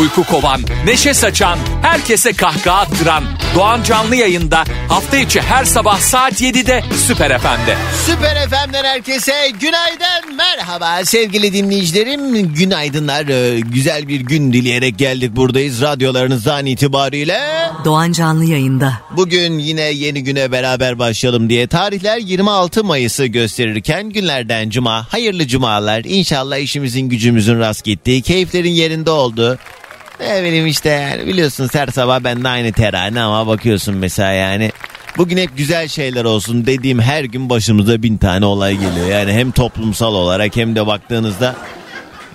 Uyku kovan, neşe saçan, herkese kahkaha attıran Doğan Canlı yayında hafta içi her sabah saat 7'de Süper FM'de. Süper FM'den herkese günaydın, merhaba sevgili dinleyicilerim. Günaydınlar, Ee, güzel bir gün dileyerek geldik buradayız radyolarınızdan itibariyle. Doğan Canlı yayında. Bugün yine yeni güne beraber başlayalım diye tarihler 26 Mayıs'ı gösterirken günlerden cuma, hayırlı cumalar. İnşallah işimizin gücümüzün rast gittiği, keyiflerin yerinde oldu. Ne işte yani biliyorsun her sabah ben de aynı terane ama bakıyorsun mesela yani bugün hep güzel şeyler olsun dediğim her gün başımıza bin tane olay geliyor. Yani hem toplumsal olarak hem de baktığınızda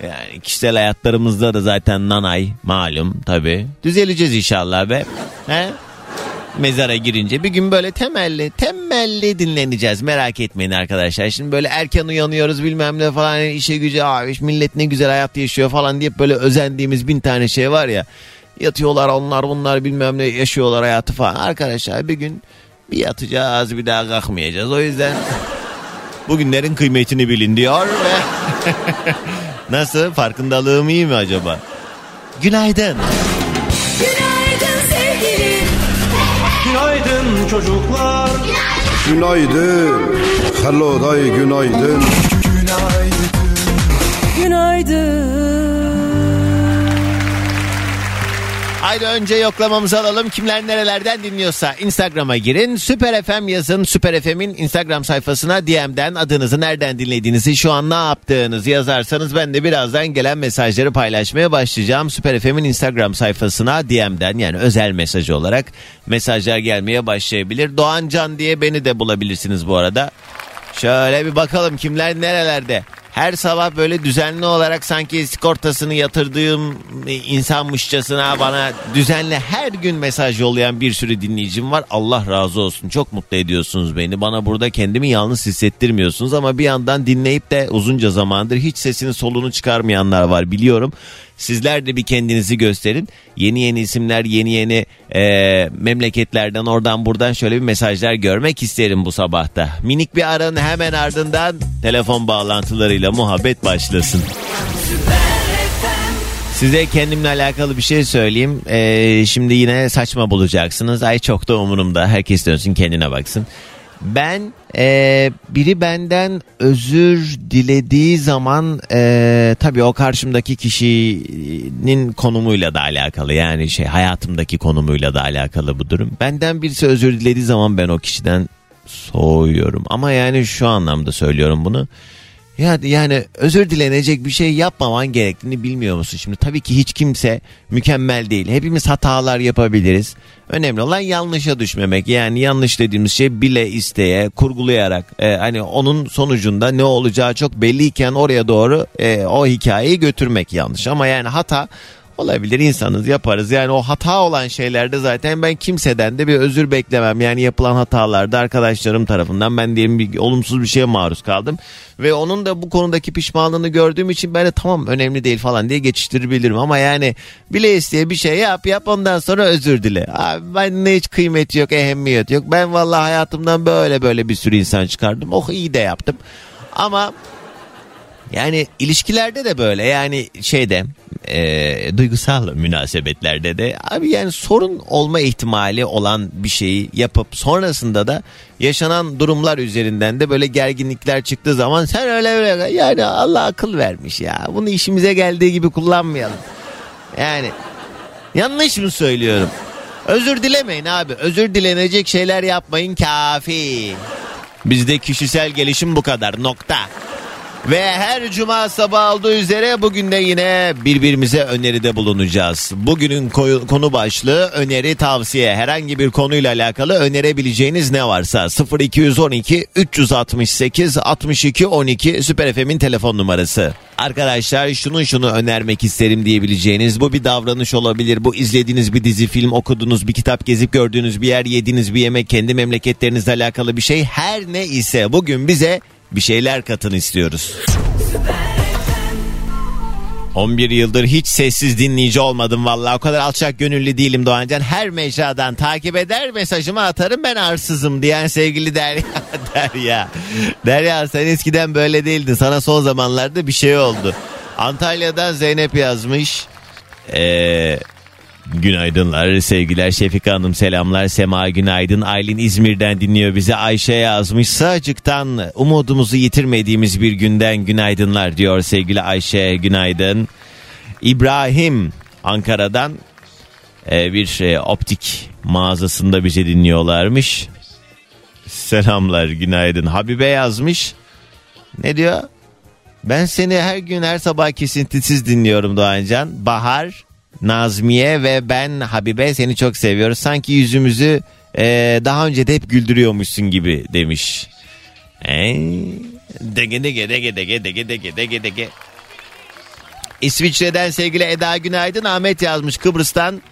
yani kişisel hayatlarımızda da zaten nanay malum tabi. Düzeleceğiz inşallah be. He? Mezara girince bir gün böyle temelli temelli dinleneceğiz merak etmeyin arkadaşlar. Şimdi böyle erken uyanıyoruz bilmem ne falan işe gücü abi millet ne güzel hayat yaşıyor falan diye böyle özendiğimiz bin tane şey var ya. Yatıyorlar onlar bunlar bilmem ne yaşıyorlar hayatı falan. Arkadaşlar bir gün bir yatacağız bir daha kalkmayacağız. O yüzden bugünlerin kıymetini bilin diyor ve nasıl farkındalığım iyi mi acaba? Günaydın. Günaydın Günaydın çocuklar. Günaydın. Hello day günaydın. Günaydın. Haydi önce yoklamamızı alalım. Kimler nerelerden dinliyorsa Instagram'a girin. Süper FM yazın. Süper FM'in Instagram sayfasına DM'den adınızı nereden dinlediğinizi şu an ne yaptığınızı yazarsanız ben de birazdan gelen mesajları paylaşmaya başlayacağım. Süper FM'in Instagram sayfasına DM'den yani özel mesajı olarak mesajlar gelmeye başlayabilir. Doğan Can diye beni de bulabilirsiniz bu arada. Şöyle bir bakalım kimler nerelerde. Her sabah böyle düzenli olarak sanki sigortasını yatırdığım insanmışçasına bana düzenli her gün mesaj yollayan bir sürü dinleyicim var. Allah razı olsun. Çok mutlu ediyorsunuz beni. Bana burada kendimi yalnız hissettirmiyorsunuz ama bir yandan dinleyip de uzunca zamandır hiç sesini solunu çıkarmayanlar var biliyorum. Sizler de bir kendinizi gösterin. Yeni yeni isimler, yeni yeni e, memleketlerden oradan buradan şöyle bir mesajlar görmek isterim bu sabahta. Minik bir aranın hemen ardından telefon bağlantılarıyla muhabbet başlasın. Size kendimle alakalı bir şey söyleyeyim. Ee, şimdi yine saçma bulacaksınız. Ay çok da umurumda. Herkes dönsün kendine baksın. Ben e, biri benden özür dilediği zaman e, tabii o karşımdaki kişinin konumuyla da alakalı yani şey hayatımdaki konumuyla da alakalı bu durum. Benden birisi özür dilediği zaman ben o kişiden soğuyorum ama yani şu anlamda söylüyorum bunu. Ya yani özür dilenecek bir şey yapmaman gerektiğini bilmiyor musun? Şimdi tabii ki hiç kimse mükemmel değil. Hepimiz hatalar yapabiliriz. Önemli olan yanlışa düşmemek. Yani yanlış dediğimiz şey bile isteye, kurgulayarak e, hani onun sonucunda ne olacağı çok belliyken oraya doğru e, o hikayeyi götürmek yanlış. Ama yani hata Olabilir insanız yaparız. Yani o hata olan şeylerde zaten ben kimseden de bir özür beklemem. Yani yapılan hatalarda arkadaşlarım tarafından ben diyelim bir olumsuz bir şeye maruz kaldım. Ve onun da bu konudaki pişmanlığını gördüğüm için ben de tamam önemli değil falan diye geçiştirebilirim. Ama yani bile isteye bir şey yap yap ondan sonra özür dile. Abi ben ne hiç kıymeti yok ehemmiyet yok. Ben vallahi hayatımdan böyle böyle bir sürü insan çıkardım. Oh iyi de yaptım. Ama yani ilişkilerde de böyle. Yani şeyde e, duygusal münasebetlerde de abi yani sorun olma ihtimali olan bir şeyi yapıp sonrasında da yaşanan durumlar üzerinden de böyle gerginlikler çıktığı zaman sen öyle öyle yani Allah akıl vermiş ya bunu işimize geldiği gibi kullanmayalım. Yani yanlış mı söylüyorum? Özür dilemeyin abi. Özür dilenecek şeyler yapmayın kafi. Bizde kişisel gelişim bu kadar nokta. Ve her cuma sabah olduğu üzere bugün de yine birbirimize öneride bulunacağız. Bugünün konu başlığı öneri tavsiye. Herhangi bir konuyla alakalı önerebileceğiniz ne varsa 0212 368 62 12 Süper FM'in telefon numarası. Arkadaşlar şunu şunu önermek isterim diyebileceğiniz bu bir davranış olabilir. Bu izlediğiniz bir dizi film, okuduğunuz bir kitap, gezip gördüğünüz bir yer, yediğiniz bir yemek, kendi memleketlerinizle alakalı bir şey her ne ise bugün bize bir şeyler katın istiyoruz. 11 yıldır hiç sessiz dinleyici olmadım vallahi. O kadar alçak gönüllü değilim Doğancan. Her mecradan takip eder mesajımı atarım ben arsızım diyen sevgili Derya. Derya. Derya sen eskiden böyle değildin. Sana son zamanlarda bir şey oldu. Antalya'dan Zeynep yazmış. Eee... Günaydınlar sevgiler Şefika Hanım selamlar Sema günaydın. Aylin İzmir'den dinliyor bizi. Ayşe yazmış sağcıktan umudumuzu yitirmediğimiz bir günden günaydınlar diyor sevgili Ayşe günaydın. İbrahim Ankara'dan e, bir e, optik mağazasında bizi dinliyorlarmış. Selamlar günaydın. Habibe yazmış ne diyor? Ben seni her gün her sabah kesintisiz dinliyorum Doğancan. Bahar Nazmiye ve ben Habibe seni çok seviyoruz. Sanki yüzümüzü e, daha önce de hep güldürüyormuşsun gibi demiş. E, dege dege dege dege dege dege dege dege. İsviçre'den sevgili Eda Günaydın Ahmet yazmış Kıbrıs'tan.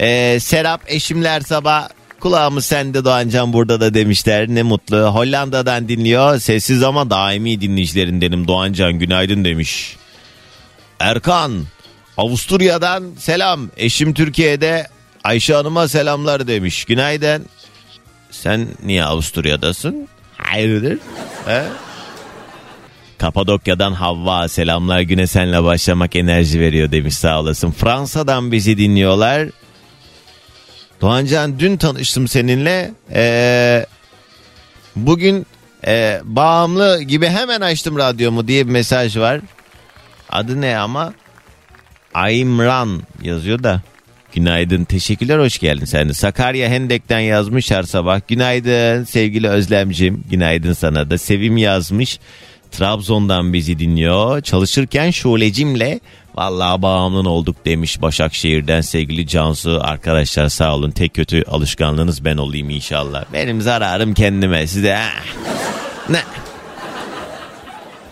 E, Serap eşimler sabah kulağımız sende Doğancan burada da demişler ne mutlu. Hollanda'dan dinliyor sessiz ama daimi dinleyicilerindenim Doğancan günaydın demiş. Erkan Avusturya'dan selam. Eşim Türkiye'de Ayşe Hanım'a selamlar demiş. Günaydın. Sen niye Avusturya'dasın? Hayırdır? He? Kapadokya'dan Havva selamlar güne senle başlamak enerji veriyor demiş sağ olasın. Fransa'dan bizi dinliyorlar. Doğancan dün tanıştım seninle. Ee, bugün e, bağımlı gibi hemen açtım radyomu diye bir mesaj var. Adı ne ama? Aymran yazıyor da. Günaydın teşekkürler hoş geldin sen. Sakarya Hendek'ten yazmış her sabah. Günaydın sevgili Özlemcim. Günaydın sana da. Sevim yazmış. Trabzon'dan bizi dinliyor. Çalışırken şulecimle vallahi bağımlı olduk demiş Başakşehir'den sevgili Cansu. Arkadaşlar sağ olun. Tek kötü alışkanlığınız ben olayım inşallah. Benim zararım kendime size. ha. Ne?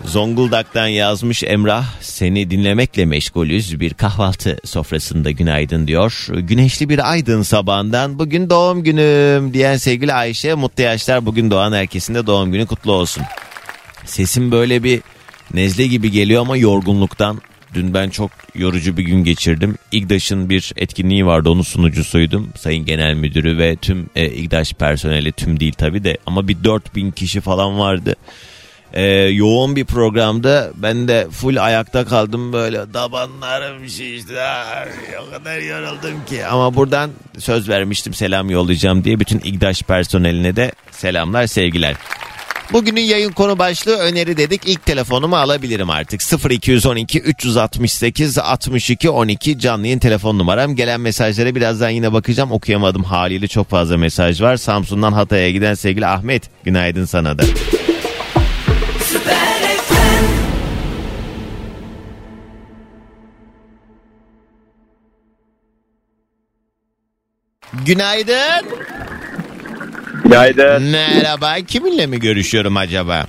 Zonguldak'tan yazmış Emrah seni dinlemekle meşgulüz bir kahvaltı sofrasında günaydın diyor. Güneşli bir aydın sabahından bugün doğum günüm diyen sevgili Ayşe mutlu yaşlar bugün doğan herkesin de doğum günü kutlu olsun. Sesim böyle bir nezle gibi geliyor ama yorgunluktan dün ben çok yorucu bir gün geçirdim. İGDAŞ'ın bir etkinliği vardı onun sunucusuydum. Sayın Genel Müdürü ve tüm e, İGDAŞ personeli tüm değil tabi de ama bir 4000 kişi falan vardı e, yoğun bir programda ben de full ayakta kaldım böyle tabanlarım şişti o kadar yoruldum ki ama buradan söz vermiştim selam yollayacağım diye bütün İGDAŞ personeline de selamlar sevgiler. Bugünün yayın konu başlığı öneri dedik. İlk telefonumu alabilirim artık. 0212 368 62 12 canlı yayın telefon numaram. Gelen mesajlara birazdan yine bakacağım. Okuyamadım haliyle çok fazla mesaj var. Samsun'dan Hatay'a giden sevgili Ahmet. Günaydın sana da. Günaydın. Günaydın. Merhaba. Kiminle mi görüşüyorum acaba?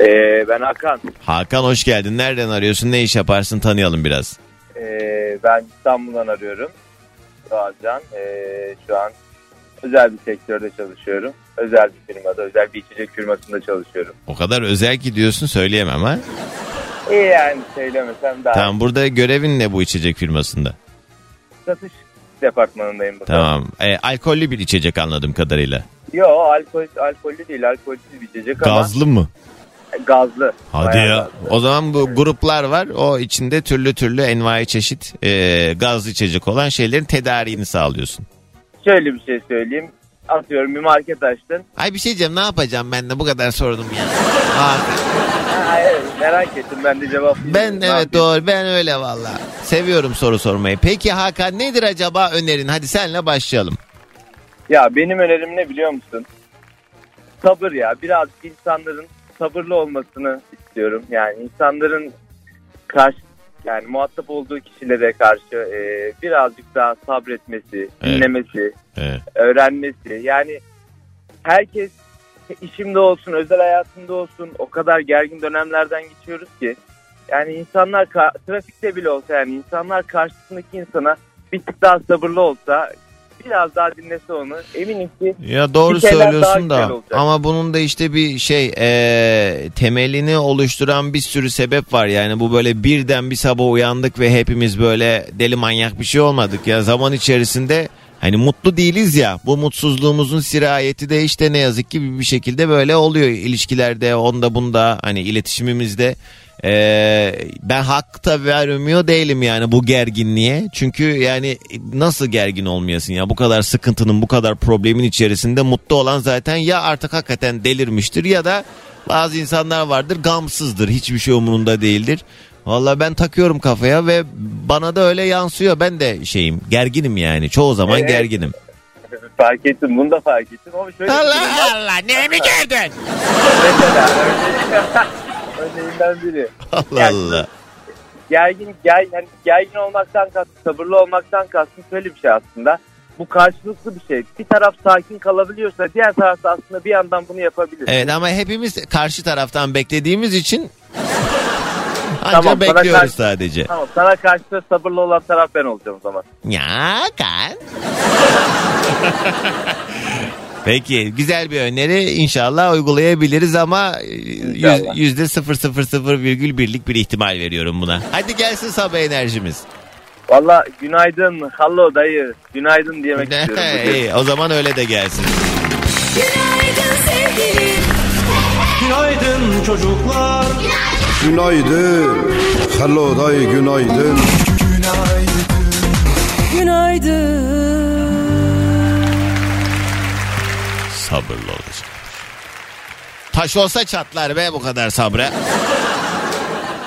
Ee, ben Hakan. Hakan hoş geldin. Nereden arıyorsun? Ne iş yaparsın? Tanıyalım biraz. Ee, ben İstanbul'dan arıyorum. Doğancan. Ee, şu an özel bir sektörde çalışıyorum. Özel bir firmada, özel bir içecek firmasında çalışıyorum. O kadar özel ki diyorsun söyleyemem ha. İyi yani söylemesem daha Tamam burada görevin ne bu içecek firmasında? satış departmanındayım. bu Tamam. E, alkollü bir içecek anladığım kadarıyla. Yo alkol, alkollü değil, alkolsüz bir içecek ama Gazlı mı? gazlı. Hadi ya. gazlı. O zaman bu gruplar var. O içinde türlü türlü envai çeşit e, gazlı içecek olan şeylerin tedariğini sağlıyorsun. Şöyle bir şey söyleyeyim. Atıyorum bir market açtın. Ay bir şey diyeceğim ne yapacağım ben de bu kadar sordum ya. Ha, evet, merak ettim ben de cevap. ben evet doğru ben öyle valla. Seviyorum soru sormayı. Peki Hakan nedir acaba önerin? Hadi senle başlayalım. Ya benim önerim ne biliyor musun? Sabır ya. Biraz insanların sabırlı olmasını istiyorum. Yani insanların karşı yani muhatap olduğu kişilere karşı e, birazcık daha sabretmesi, Evet. dinlemesi, Evet. öğrenmesi. Yani herkes işimde olsun, özel hayatında olsun o kadar gergin dönemlerden geçiyoruz ki. Yani insanlar trafikte bile olsa yani insanlar karşısındaki insana bir tık daha sabırlı olsa biraz daha dinlese onu. Eminim ki Ya doğru söylüyorsun da. ama bunun da işte bir şey e, temelini oluşturan bir sürü sebep var. Yani bu böyle birden bir sabah uyandık ve hepimiz böyle deli manyak bir şey olmadık ya. Zaman içerisinde hani mutlu değiliz ya. Bu mutsuzluğumuzun sirayeti de işte ne yazık ki bir şekilde böyle oluyor. İlişkilerde onda bunda hani iletişimimizde Ee, ben hak da vermiyor değilim yani bu gerginliğe. Çünkü yani nasıl gergin olmayasın ya bu kadar sıkıntının bu kadar problemin içerisinde mutlu olan zaten ya artık hakikaten delirmiştir ya da bazı insanlar vardır gamsızdır hiçbir şey umurunda değildir. Valla ben takıyorum kafaya ve bana da öyle yansıyor. Ben de şeyim gerginim yani çoğu zaman Evet. gerginim. fark ettim bunu da fark ettim ama şöyle. Allah ne mi gördün? mesela örneğinden biri. Allah Yani- Allah. gergin, ger, yani gergin olmaktan kastım, sabırlı olmaktan kastım şöyle bir şey aslında. Bu karşılıklı bir şey. Bir taraf sakin kalabiliyorsa diğer taraf da aslında bir yandan bunu yapabilir. Evet ama hepimiz karşı taraftan beklediğimiz için anca Tamam, bekliyoruz karşı- sadece. Tamam sana karşı sabırlı olan taraf ben olacağım o zaman. Ya kan. Peki güzel bir öneri inşallah uygulayabiliriz ama e, yüzde sıfır sıfır sıfır virgül birlik bir ihtimal veriyorum buna. Hadi gelsin sabah enerjimiz. Valla günaydın, hello dayı, günaydın diyemek istiyorum. İyi, o zaman öyle de gelsin. Günaydın sevgilim. Günaydın çocuklar Günaydın. Hello dayı günaydın. Sabırlı olacak. Taş olsa çatlar be bu kadar sabre.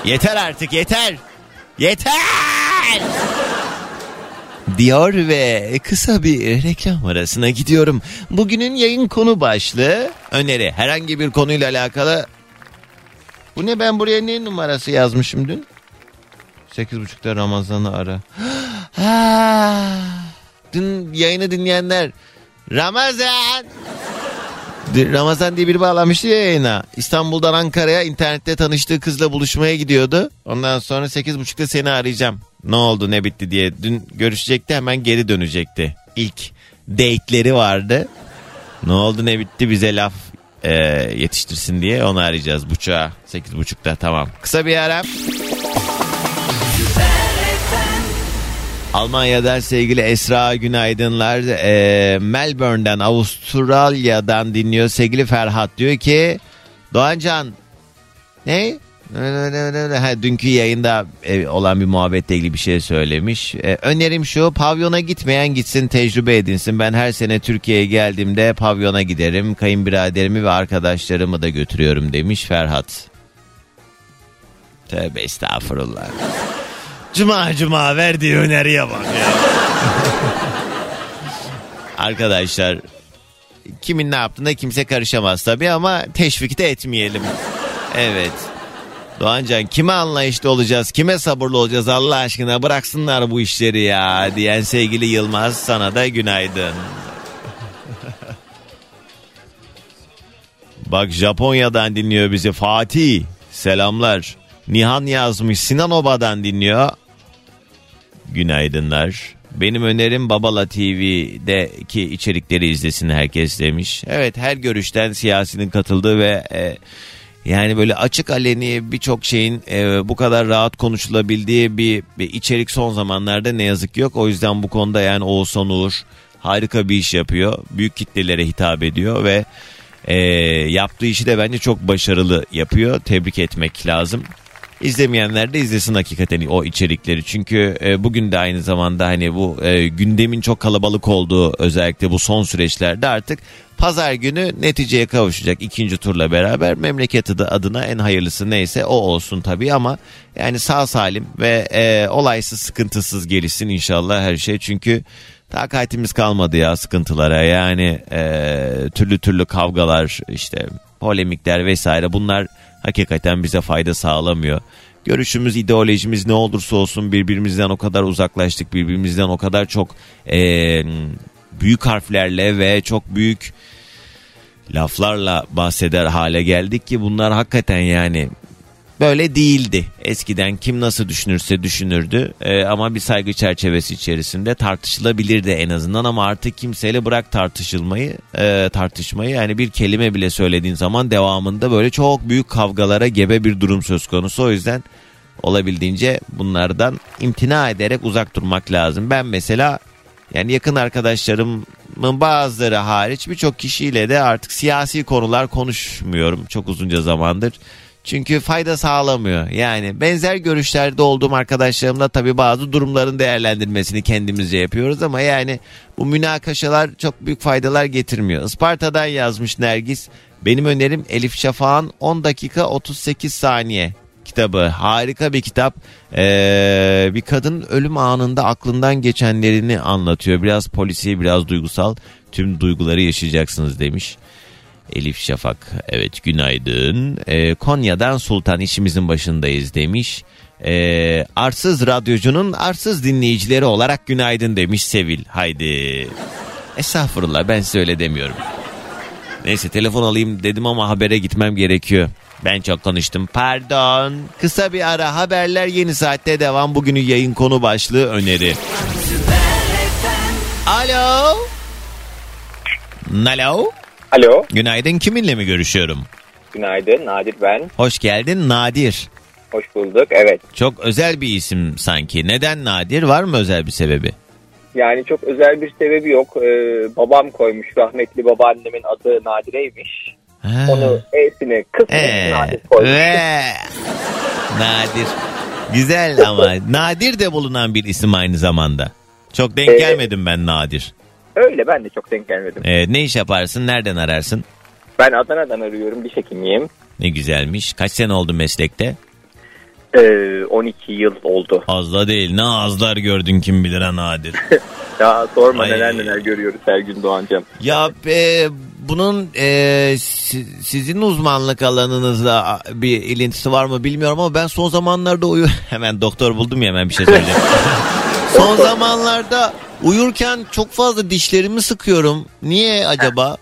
Yeter artık yeter. Yeter. Diyor ve kısa bir reklam arasına gidiyorum. Bugünün yayın konu başlığı öneri. Herhangi bir konuyla alakalı. Bu ne ben buraya ne numarası yazmışım dün? 8.30'da Ramazan'ı ara. Ha, dün yayını dinleyenler Ramazan Ramazan diye biri bağlanmıştı ya yayına. İstanbul'dan Ankara'ya internette tanıştığı kızla buluşmaya gidiyordu. Ondan sonra 8.30'da seni arayacağım. Ne oldu ne bitti diye. Dün görüşecekti hemen geri dönecekti. İlk date'leri vardı. Ne oldu ne bitti bize laf e, yetiştirsin diye onu arayacağız buçuğa. 8.30'da tamam. Kısa bir ara. Almanya'dan sevgili Esra Günaydınlar. Ee, Melbourne'den Avustralya'dan dinliyor sevgili Ferhat diyor ki Doğancan ne? Ha, dünkü yayında e, olan bir muhabbetle ilgili bir şey söylemiş. E, önerim şu pavyona gitmeyen gitsin tecrübe edinsin. Ben her sene Türkiye'ye geldiğimde pavyona giderim. Kayınbiraderimi ve arkadaşlarımı da götürüyorum demiş Ferhat. Tövbe estağfurullah. Cuma cuma verdiği öneriye bak ya. Arkadaşlar kimin ne yaptığına kimse karışamaz tabii ama teşvik de etmeyelim. Evet. Doğancan kime anlayışlı olacağız, kime sabırlı olacağız Allah aşkına bıraksınlar bu işleri ya diyen sevgili Yılmaz sana da günaydın. Bak Japonya'dan dinliyor bizi Fatih. Selamlar. Nihan yazmış Sinan Oba'dan dinliyor. Günaydınlar. Benim önerim Babala TV'deki içerikleri izlesin herkes demiş. Evet her görüşten siyasinin katıldığı ve e, yani böyle açık aleni birçok şeyin e, bu kadar rahat konuşulabildiği bir, bir içerik son zamanlarda ne yazık ki yok. O yüzden bu konuda yani Oğuzhan Uğur harika bir iş yapıyor. Büyük kitlelere hitap ediyor ve e, yaptığı işi de bence çok başarılı yapıyor. Tebrik etmek lazım. İzlemeyenler de izlesin hakikaten o içerikleri. Çünkü e, bugün de aynı zamanda hani bu e, gündemin çok kalabalık olduğu özellikle bu son süreçlerde artık pazar günü neticeye kavuşacak ikinci turla beraber memleket adı adına en hayırlısı neyse o olsun tabii ama yani sağ salim ve e, olaysız sıkıntısız gelişsin inşallah her şey çünkü takatimiz kalmadı ya sıkıntılara yani e, türlü türlü kavgalar işte polemikler vesaire bunlar hakikaten bize fayda sağlamıyor. Görüşümüz, ideolojimiz ne olursa olsun birbirimizden o kadar uzaklaştık, birbirimizden o kadar çok e, büyük harflerle ve çok büyük laflarla bahseder hale geldik ki bunlar hakikaten yani böyle değildi. Eskiden kim nasıl düşünürse düşünürdü Ee, ama bir saygı çerçevesi içerisinde tartışılabilirdi en azından ama artık kimseyle bırak tartışılmayı e, tartışmayı yani bir kelime bile söylediğin zaman devamında böyle çok büyük kavgalara gebe bir durum söz konusu. O yüzden olabildiğince bunlardan imtina ederek uzak durmak lazım. Ben mesela yani yakın arkadaşlarımın bazıları hariç birçok kişiyle de artık siyasi konular konuşmuyorum çok uzunca zamandır. Çünkü fayda sağlamıyor. Yani benzer görüşlerde olduğum arkadaşlarımla tabii bazı durumların değerlendirmesini kendimizce yapıyoruz ama yani bu münakaşalar çok büyük faydalar getirmiyor. Isparta'dan yazmış Nergis. Benim önerim Elif Şafak'ın 10 dakika 38 saniye kitabı. Harika bir kitap. Ee, bir kadın ölüm anında aklından geçenlerini anlatıyor. Biraz polisiye biraz duygusal. Tüm duyguları yaşayacaksınız demiş. Elif Şafak evet günaydın. Ee, Konya'dan Sultan işimizin başındayız demiş. Ee, arsız radyocunun arsız dinleyicileri olarak günaydın demiş Sevil. Haydi. Estağfurullah ben size öyle demiyorum. Neyse telefon alayım dedim ama habere gitmem gerekiyor. Ben çok konuştum. Pardon. Kısa bir ara haberler yeni saatte devam. Bugünün yayın konu başlığı öneri. Alo. Alo. Alo, Günaydın kiminle mi görüşüyorum? günaydın. Nadir ben. Hoş geldin Nadir. Hoş bulduk. Evet. Çok özel bir isim sanki. Neden Nadir? Var mı özel bir sebebi? Yani çok özel bir sebebi yok. Ee, babam koymuş. Rahmetli babaannemin adı Nadire'ymiş. Ha. Onu E'sini kısmını Ee, Nadir koymuş. Nadir. Güzel ama nadir de bulunan bir isim aynı zamanda. Çok denk Ee, gelmedim ben Nadir. Öyle ben de çok denk gelmedim. Ee, ne iş yaparsın? Nereden ararsın? Ben Adana'dan arıyorum. Diş hekimiyim. Ne güzelmiş. Kaç sene oldu meslekte? Ee, 12 yıl oldu. Az da değil. Ne azlar gördün kim bilir ha Nadir. Ya sorma Ay. neler neler görüyoruz her gün Doğancam. ya e, bunun e, si- sizin uzmanlık alanınızla bir ilintisi var mı bilmiyorum ama ben son zamanlarda uyu... Hemen doktor buldum ya hemen bir şey söyleyeceğim. son zamanlarda uyurken çok fazla dişlerimi sıkıyorum. Niye acaba?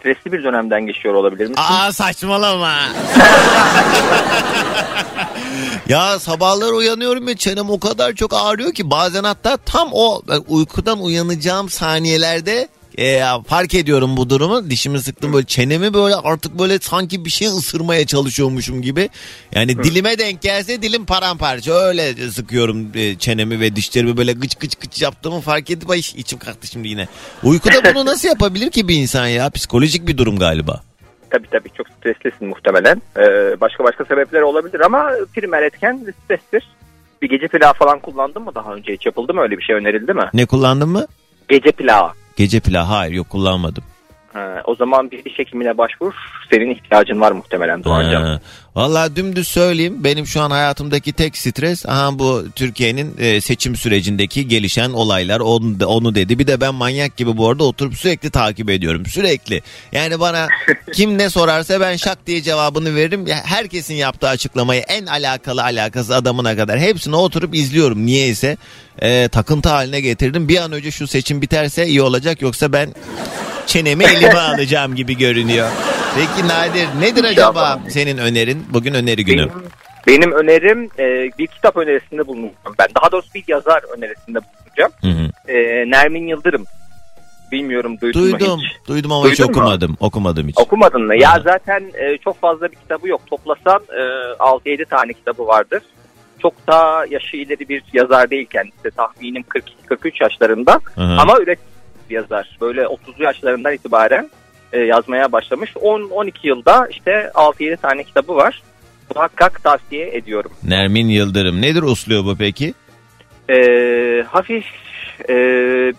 Stresli bir dönemden geçiyor olabilir misin? Aa saçmalama. ya sabahlar uyanıyorum ve çenem o kadar çok ağrıyor ki bazen hatta tam o ben uykudan uyanacağım saniyelerde e, fark ediyorum bu durumu. Dişimi sıktım böyle çenemi böyle artık böyle sanki bir şey ısırmaya çalışıyormuşum gibi. Yani dilime denk gelse dilim paramparça öyle sıkıyorum e, çenemi ve dişlerimi böyle gıç gıç gıç yaptığımı fark edip ay içim kalktı şimdi yine. Uykuda bunu nasıl yapabilir ki bir insan ya? Psikolojik bir durum galiba. Tabii tabii çok streslisin muhtemelen. Ee, başka başka sebepler olabilir ama primer etken strestir. Bir gece plağı falan kullandın mı daha önce? Hiç yapıldı mı öyle bir şey önerildi mi? Ne kullandın mı? Gece plağı. Gece plağı hayır yok kullanmadım. Ha, o zaman bir diş hekimine başvur. Senin ihtiyacın var muhtemelen Doğancan. Ha. Vallahi dümdüz söyleyeyim benim şu an hayatımdaki tek stres aha bu Türkiye'nin e, seçim sürecindeki gelişen olaylar onu, onu dedi. Bir de ben manyak gibi bu arada oturup sürekli takip ediyorum sürekli. Yani bana kim ne sorarsa ben şak diye cevabını veririm. Herkesin yaptığı açıklamayı en alakalı alakası adamına kadar hepsini oturup izliyorum niyeyse. E, takıntı haline getirdim. Bir an önce şu seçim biterse iyi olacak yoksa ben çenemi elime alacağım gibi görünüyor. Peki Nadir nedir acaba senin önerin? Bugün öneri günü. Benim, benim önerim e, bir kitap önerisinde bulunacağım ben. Daha doğrusu bir yazar önerisinde bulunacağım. Hı hı. E, Nermin Yıldırım. Bilmiyorum duydun mu Duydum. hiç? Duydum ama hiç Duydun mu? okumadım. Okumadım hiç. Okumadın mı? Ya Aha. zaten e, çok fazla bir kitabı yok. Toplasan e, 6-7 tane kitabı vardır. Çok da yaşı ileri bir yazar değil kendisi. Tahminim 42-43 yaşlarında. Hı hı. Ama üret yazar. Böyle 30'lu yaşlarından itibaren e, yazmaya başlamış. 10-12 yılda işte 6-7 tane kitabı var. Muhakkak tavsiye ediyorum. Nermin Yıldırım. Nedir uslubu peki? E, hafif e,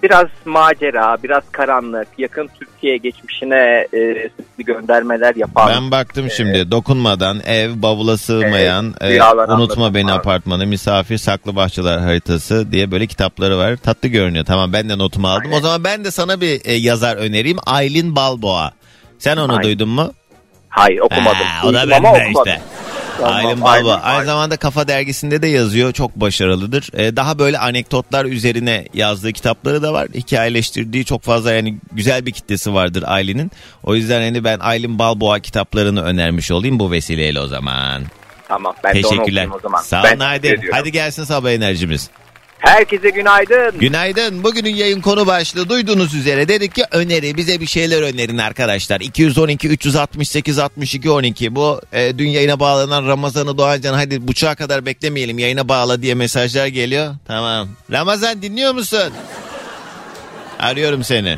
biraz macera, biraz karanlık, yakın Türkiye geçmişine e, göndermeler yapan. Ben baktım şimdi. Dokunmadan, ev, bavula sığmayan, e, rüyalar unutma beni var. apartmanı, misafir, saklı bahçeler haritası diye böyle kitapları var. Tatlı görünüyor. Tamam ben de notumu aldım. Aynen. O zaman ben de sana bir e, yazar önereyim. Aylin Balboa. Sen onu Aynen. duydun mu? Hayır okumadım. Ha, o da bende okumadım. işte. Aylin Balboa. Aynı zamanda Kafa Dergisi'nde de yazıyor. Çok başarılıdır. Ee, daha böyle anekdotlar üzerine yazdığı kitapları da var. Hikayeleştirdiği çok fazla yani güzel bir kitlesi vardır Aylin'in. O yüzden hani ben Aylin Balboa kitaplarını önermiş olayım bu vesileyle o zaman. Tamam ben de onu Teşekkürler. o zaman. Sağ olun ediyorum. Hadi gelsin sabah enerjimiz. Herkese günaydın. Günaydın. Bugünün yayın konu başlığı duyduğunuz üzere dedik ki öneri bize bir şeyler önerin arkadaşlar. 212 368 62 12 bu e, dün yayına bağlanan Ramazan'ı Doğancan hadi buçuğa kadar beklemeyelim yayına bağla diye mesajlar geliyor. Tamam. Ramazan dinliyor musun? Arıyorum seni.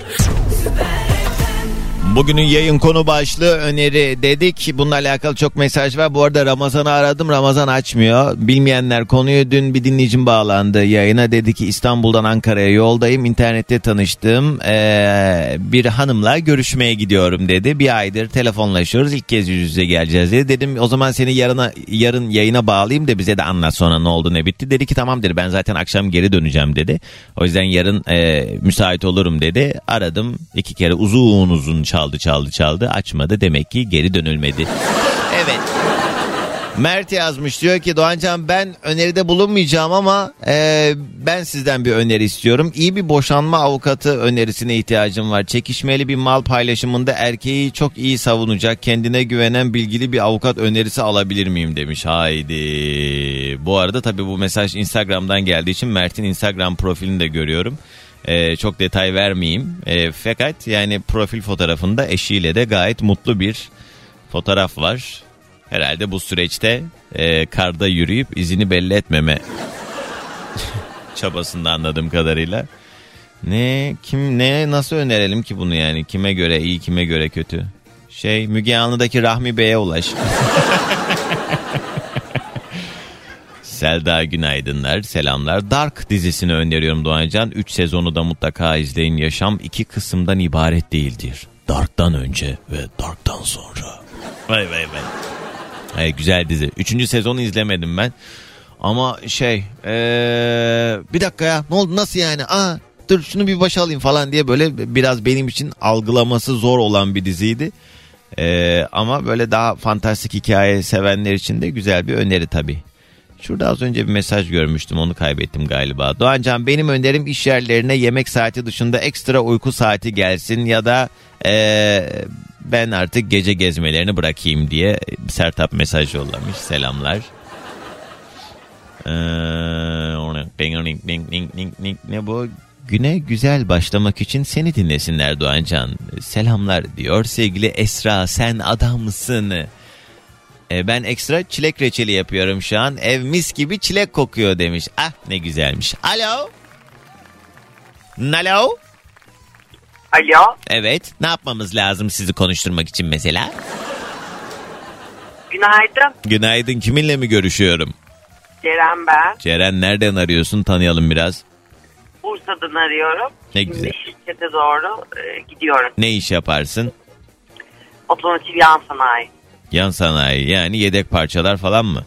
Bugünün yayın konu başlığı öneri dedik. Bununla alakalı çok mesaj var. Bu arada Ramazan'ı aradım. Ramazan açmıyor. Bilmeyenler konuyu dün bir dinleyicim bağlandı yayına. Dedi ki İstanbul'dan Ankara'ya yoldayım. İnternette tanıştığım eee, bir hanımla görüşmeye gidiyorum dedi. Bir aydır telefonlaşıyoruz. İlk kez yüz yüze geleceğiz dedi. Dedim o zaman seni yarına, yarın yayına bağlayayım da bize de anlat sonra ne oldu ne bitti. Dedi ki tamam dedi ben zaten akşam geri döneceğim dedi. O yüzden yarın eee, müsait olurum dedi. Aradım iki kere uzun uzun çaldı çaldı çaldı açmadı demek ki geri dönülmedi. Evet. Mert yazmış diyor ki Doğancan ben öneride bulunmayacağım ama e, ben sizden bir öneri istiyorum. İyi bir boşanma avukatı önerisine ihtiyacım var. Çekişmeli bir mal paylaşımında erkeği çok iyi savunacak kendine güvenen bilgili bir avukat önerisi alabilir miyim demiş. Haydi. Bu arada tabii bu mesaj Instagram'dan geldiği için Mert'in Instagram profilini de görüyorum. E, çok detay vermeyeyim. E, fakat yani profil fotoğrafında eşiyle de gayet mutlu bir fotoğraf var. Herhalde bu süreçte e, karda yürüyüp izini belli etmeme çabasında anladığım kadarıyla. Ne kim ne nasıl önerelim ki bunu yani kime göre iyi kime göre kötü? Şey Müge Anlı'daki Rahmi Bey'e ulaş. Selda günaydınlar, selamlar. Dark dizisini öneriyorum Doğancan. 3 sezonu da mutlaka izleyin. Yaşam iki kısımdan ibaret değildir. Dark'tan önce ve Dark'tan sonra. Vay vay vay. Ay, güzel dizi. Üçüncü sezonu izlemedim ben. Ama şey ee, bir dakika ya ne oldu nasıl yani? Aa, dur şunu bir başa alayım falan diye böyle biraz benim için algılaması zor olan bir diziydi. Ee, ama böyle daha fantastik hikaye sevenler için de güzel bir öneri tabii. Şurada az önce bir mesaj görmüştüm onu kaybettim galiba. Doğancan benim önerim iş yerlerine yemek saati dışında ekstra uyku saati gelsin ya da ee, ben artık gece gezmelerini bırakayım diye Sertap mesaj yollamış. Selamlar. Ee, ne bu? Güne güzel başlamak için seni dinlesinler Doğancan. Selamlar diyor sevgili Esra sen adamsın. E, ben ekstra çilek reçeli yapıyorum şu an. Ev mis gibi çilek kokuyor demiş. Ah ne güzelmiş. Alo. Alo. Alo, Evet. Ne yapmamız lazım sizi konuşturmak için mesela? günaydın. Günaydın. Kiminle mi görüşüyorum? Ceren ben. Ceren nereden arıyorsun? Tanıyalım biraz. Bursa'dan arıyorum. Ne Şimdi güzel. şirkete doğru e, gidiyorum. Ne iş yaparsın? Otomotiv yan sanayi. Yan sanayi yani yedek parçalar falan mı?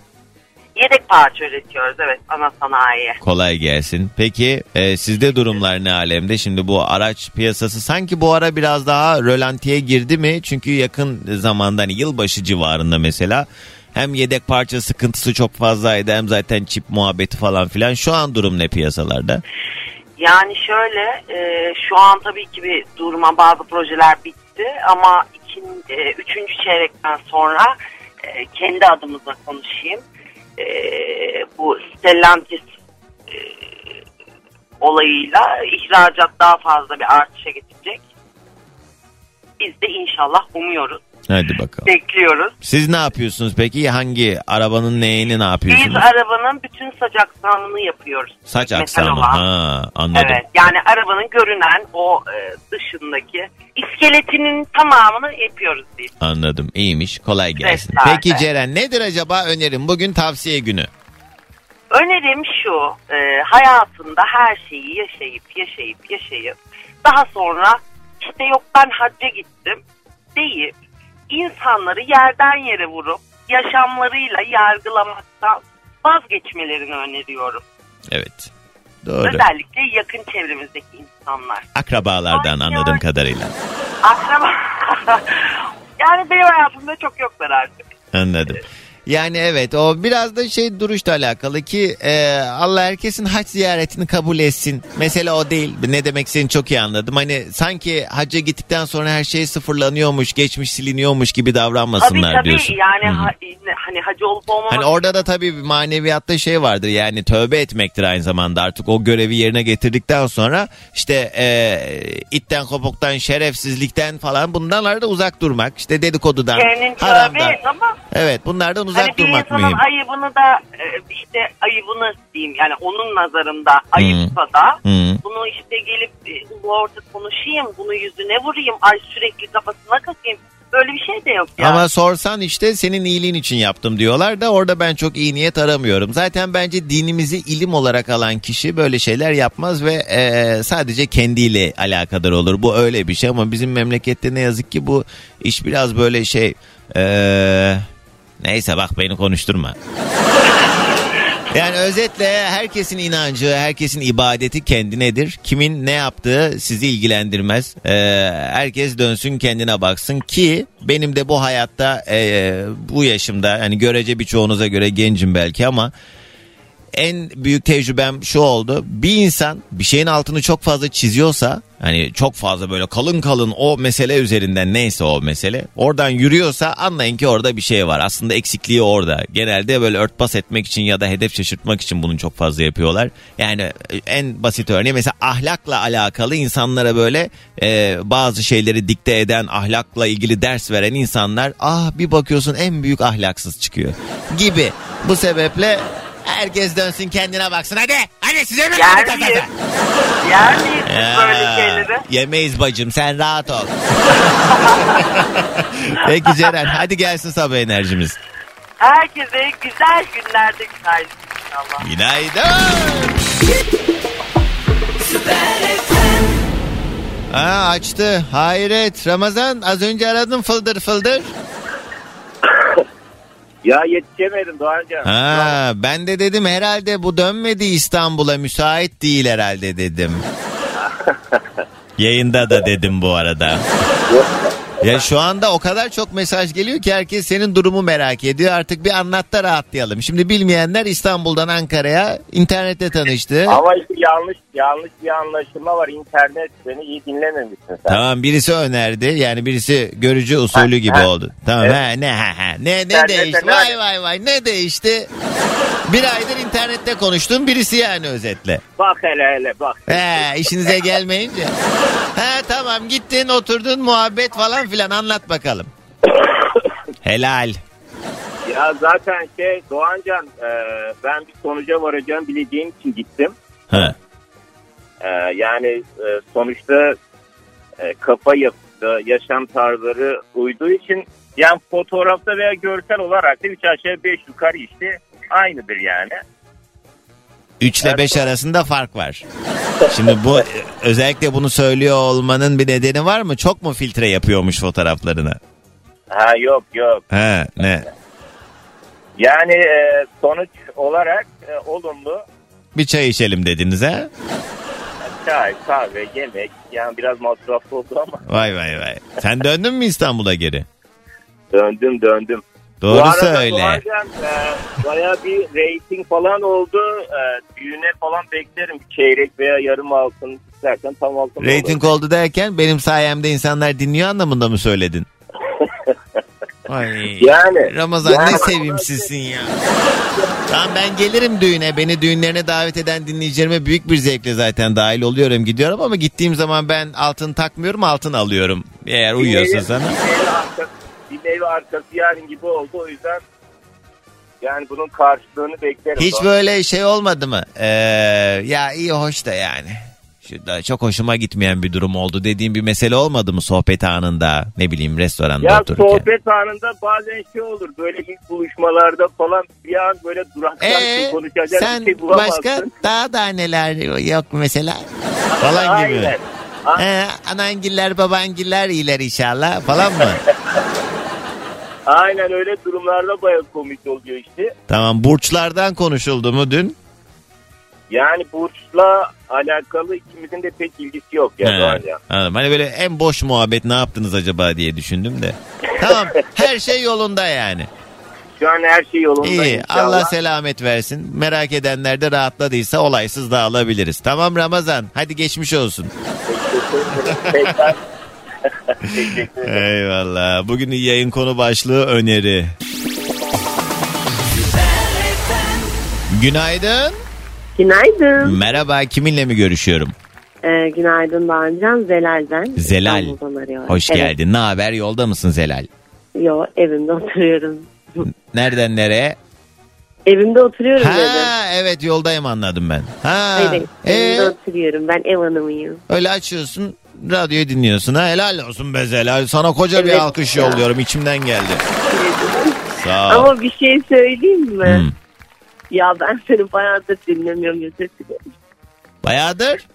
Yedek parça üretiyoruz evet ana sanayi. Kolay gelsin. Peki e, sizde durumlar ne alemde? Şimdi bu araç piyasası sanki bu ara biraz daha rölantiye girdi mi? Çünkü yakın zamanda hani yılbaşı civarında mesela hem yedek parça sıkıntısı çok fazlaydı hem zaten çip muhabbeti falan filan. Şu an durum ne piyasalarda? Yani şöyle e, şu an tabii ki bir durma bazı projeler bitti ama ikin, e, üçüncü çeyrekten sonra e, kendi adımıza konuşayım. E, bu Stellantis e, olayıyla ihracat daha fazla bir artışa getirecek. Biz de inşallah umuyoruz, Hadi bakalım. bekliyoruz. Siz ne yapıyorsunuz peki? Hangi arabanın neyini ne Biz yapıyorsunuz? arabanın bütün saç aksamını yapıyoruz. Saç Metal aksamı. olan. Ha, anladım. Evet yani arabanın görünen o e, dışındaki iskeletinin tamamını yapıyoruz biz. Anladım. İyiymiş. Kolay gelsin. Resmen. Peki Ceren nedir acaba önerim? Bugün tavsiye günü. Önerim şu e, hayatında her şeyi yaşayıp yaşayıp yaşayıp daha sonra işte yok ben hacca gittim deyip insanları yerden yere vurup yaşamlarıyla yargılamaktan vazgeçmelerini öneriyorum. Evet. Doğru. Özellikle yakın çevremizdeki insanlar. Akrabalardan Ay, anladığım yani. kadarıyla. Akraba yani benim hayatımda çok yoklar artık. Anladım. Yani evet o biraz da şey duruşla alakalı ki e, Allah herkesin hac ziyaretini kabul etsin. Mesele o değil. Ne demek istediğini çok iyi anladım. Hani sanki hacca gittikten sonra her şey sıfırlanıyormuş, geçmiş siliniyormuş gibi Tabii davranmasınlar tabii diyorsun. yani ha- hani hacı olup olmamak Hani orada da tabii maneviyatta şey vardır yani tövbe etmektir aynı zamanda artık o görevi yerine getirdikten sonra işte e, itten kopuktan şerefsizlikten falan bundan da uzak durmak işte dedikodudan kendin haramdan ama evet bunlardan uzak hani bir durmak insanın mühim. ayıbını da e, işte ayıbını diyeyim yani onun nazarında ayıpsa da Hı. bunu işte gelip e, ulu orta konuşayım bunu yüzüne vurayım ay sürekli kafasına kakayım böyle bir şey de yok ya. Ama sorsan işte senin iyiliğin için yaptım diyorlar da orada ben çok iyi niyet aramıyorum. Zaten bence dinimizi ilim olarak alan kişi böyle şeyler yapmaz ve e, sadece kendiyle alakadar olur. Bu öyle bir şey ama bizim memlekette ne yazık ki bu iş biraz böyle şey... e, neyse bak beni konuşturma. Yani özetle herkesin inancı, herkesin ibadeti kendinedir. Kimin ne yaptığı sizi ilgilendirmez. Ee, herkes dönsün kendine baksın ki benim de bu hayatta e, bu yaşımda hani görece birçoğunuza göre gencim belki ama en büyük tecrübem şu oldu. Bir insan bir şeyin altını çok fazla çiziyorsa hani çok fazla böyle kalın kalın o mesele üzerinden neyse o mesele oradan yürüyorsa anlayın ki orada bir şey var. Aslında eksikliği orada. Genelde böyle örtbas etmek için ya da hedef şaşırtmak için bunu çok fazla yapıyorlar. Yani en basit örneği mesela ahlakla alakalı insanlara böyle e, bazı şeyleri dikte eden ahlakla ilgili ders veren insanlar ah bir bakıyorsun en büyük ahlaksız çıkıyor gibi. Bu sebeple Herkes dönsün kendine baksın hadi. Hadi size mi Yer miyiz? Yer miyiz biz böyle şeyleri? Yemeyiz bacım sen rahat ol. Peki Ceren hadi gelsin sabah enerjimiz. Herkese güzel günlerde günaydın inşallah. Günaydın. Aa, açtı. Hayret. Ramazan az önce aradım fıldır fıldır. Ya yetişemedim Doğancan. Ha, ben de dedim herhalde bu dönmedi İstanbul'a müsait değil herhalde dedim. Yayında da dedim bu arada. Ya şu anda o kadar çok mesaj geliyor ki herkes senin durumu merak ediyor. Artık bir anlat da rahatlayalım. Şimdi bilmeyenler İstanbul'dan Ankara'ya internette tanıştı. Ama işte yanlış yanlış bir anlaşılma var. İnternet beni iyi dinlememişsin sen. Tamam birisi önerdi. Yani birisi görücü usulü gibi ha. oldu. Tamam Evet. ha, ne ha, ha. ne ne değişti? ne- Vay vay vay ne değişti? Bir aydır internette konuştun birisi yani özetle. Bak hele hele bak. He işinize gelmeyince. He tamam gittin oturdun muhabbet falan filan anlat bakalım. Helal. Ya zaten şey Doğancan e, ben bir sonuca varacağım bileceğim için gittim. Ha. E, yani e, sonuçta e, kafa yapısı, yaşam tarzları uyduğu için yani fotoğrafta veya görsel olarak da 3 aşağı 5 yukarı işte aynıdır yani. 3 ile 5 arasında fark var. Şimdi bu özellikle bunu söylüyor olmanın bir nedeni var mı? Çok mu filtre yapıyormuş fotoğraflarına? Ha yok yok. He ne? Yani e, sonuç olarak e, olumlu. Bir çay içelim dediniz ha? Çay, kahve, yemek yani biraz masraflı oldu ama Vay vay vay. Sen döndün mü İstanbul'a geri? döndüm döndüm. Bu Doğru arada söyle. Doğancan, e, baya bir rating falan oldu. E, düğüne falan beklerim. Çeyrek veya yarım altın istersen tam altın olur. Rating oldu derken benim sayemde insanlar dinliyor anlamında mı söyledin? Ay. Yani. Ramazan Yani- ne sevimsizsin ya. Tamam ben gelirim düğüne. Beni düğünlerine davet eden dinleyicilerime büyük bir zevkle zaten dahil oluyorum gidiyorum ama gittiğim zaman ben altın takmıyorum altın alıyorum. Eğer uyuyorsa sana. Arkası, yarın gibi oldu o yüzden yani bunun karşılığını beklerim. Hiç böyle şey olmadı mı? Ee, ya iyi hoş da yani. Şu da çok hoşuma gitmeyen bir durum oldu dediğim bir mesele olmadı mı sohbet anında ne bileyim restoranda Ya otururken? sohbet anında bazen şey olur böyle ilk buluşmalarda falan bir an böyle duraklarsın Ee, konuşacak sen bir şey bulamazsın. başka daha da neler yok mesela falan gibi. Aynen. Ee, anangiller babangiller iyiler inşallah falan mı? Aynen öyle durumlarda bayağı komik oluyor işte. tamam burçlardan konuşuldu mu dün? Yani burçla alakalı ikimizin de pek ilgisi yok ya He, Doğancan. anladım. Hani böyle en boş muhabbet ne yaptınız acaba diye düşündüm de. Tamam her şey yolunda yani. Şu an her şey yolunda İyi inşallah. Allah selamet versin. Merak edenler de rahatladıysa olaysız dağılabiliriz. Tamam Ramazan hadi geçmiş olsun. Teşekkür ederim. Eyvallah. Bugünün yayın konu başlığı öneri. Günaydın. Günaydın. Merhaba kiminle mi görüşüyorum? Ee, günaydın Doğancan. Zelal ben. Zelal. Hoş Evet. geldin. Ne haber? Yolda mısın Zelal? Yo evimde oturuyorum. Nereden nereye? Evimde oturuyorum dedim. Ha evet yoldayım anladım ben. Ha. Hayır, hayır. Evimde Ee, oturuyorum. Ben ev hanımıyım. öyle açıyorsun radyoyu dinliyorsun ha helal olsun be Zelal. Sana koca bir Evet alkış ya. yolluyorum içimden geldi. Sağ ol. Ama bir şey söyleyeyim mi? Hmm. Ya ben seni bayağıdır dinlemiyorum. Özür dilerim. Bayağıdır.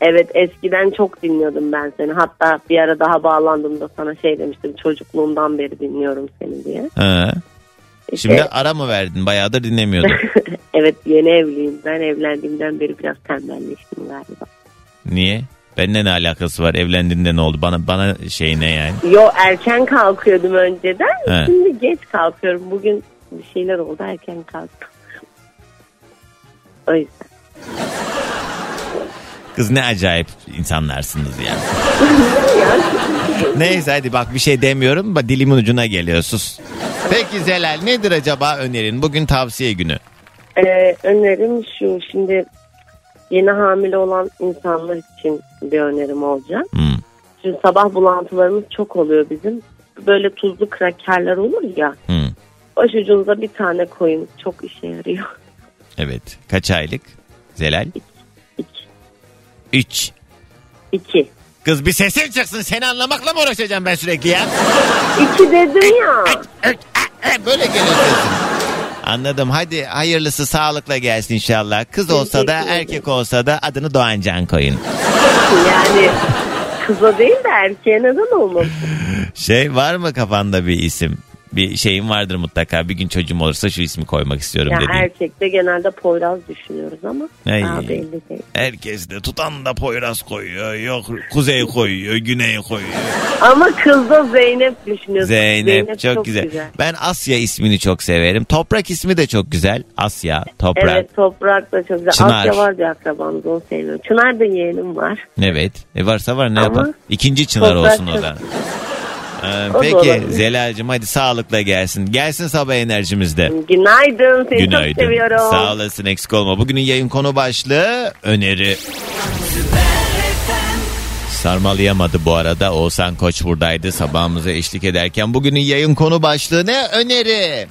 Evet eskiden çok dinliyordum ben seni. Hatta bir ara daha bağlandığımda sana şey demiştim. Çocukluğumdan beri dinliyorum seni diye. Ha. İşte, Şimdi ara mı verdin? Bayağıdır dinlemiyordum. evet yeni evliyim. Ben evlendiğimden beri biraz tembelleştim galiba. Niye? Benimle ne alakası var? Evlendiğinde ne oldu? Bana bana şey ne yani? Yo erken kalkıyordum önceden. He. Şimdi geç kalkıyorum. Bugün bir şeyler oldu erken kalktım. O yüzden. Kız ne acayip insanlarsınız ya. Neyse hadi bak bir şey demiyorum. Bak dilimin ucuna geliyor sus. Peki Zelal nedir acaba önerin? Bugün tavsiye günü. Ee, önerim şu. Şimdi yeni hamile olan insanlar için bir önerim olacak. Hmm. Şimdi sabah bulantılarımız çok oluyor bizim. Böyle tuzlu krakerler olur ya. Hmm. Başucunuza bir tane koyun. Çok işe yarıyor. Evet. Kaç aylık? Zelal? İki. Üç. İki. Kız bir sesin çıksın seni anlamakla mı uğraşacağım ben sürekli ya? İki dedim ya. Böyle geliyor sesin. Anladım. Hadi hayırlısı sağlıkla gelsin inşallah. Kız olsa da erkek olsa da adını Doğancan koyun. Yani kıza değil de erkeğe neden olmasın? Şey var mı kafanda bir isim? Bir şeyin vardır mutlaka. Bir gün çocuğum olursa şu ismi koymak istiyorum Ya dediğin. erkekte genelde Poyraz düşünüyoruz ama Ay. daha belli değil. Herkes de tutan da Poyraz koyuyor. Yok Kuzey koyuyor, Güney koyuyor. Ama kızda Zeynep düşünüyoruz. Zeynep, çok, güzel. Ben Asya ismini çok severim. Toprak ismi de çok güzel. Asya, Toprak. Evet. Evet toprak da çok güzel. Çınar. Asya var bir akrabamız onu seviyorum. Çınar da yeğenim var. E varsa var ne yapalım? İkinci çınar Toprak olsun o çok da. Ee, peki. Zelal'cim hadi sağlıkla gelsin. Gelsin sabah enerjimizde. Günaydın seni çok seviyorum. Sağ olasın eksik olma. Bugünün yayın konu başlığı öneri. Sarmalayamadı bu arada. Oğuzhan Koç buradaydı sabahımıza eşlik ederken. Bugünün yayın konu başlığı ne? Öneri.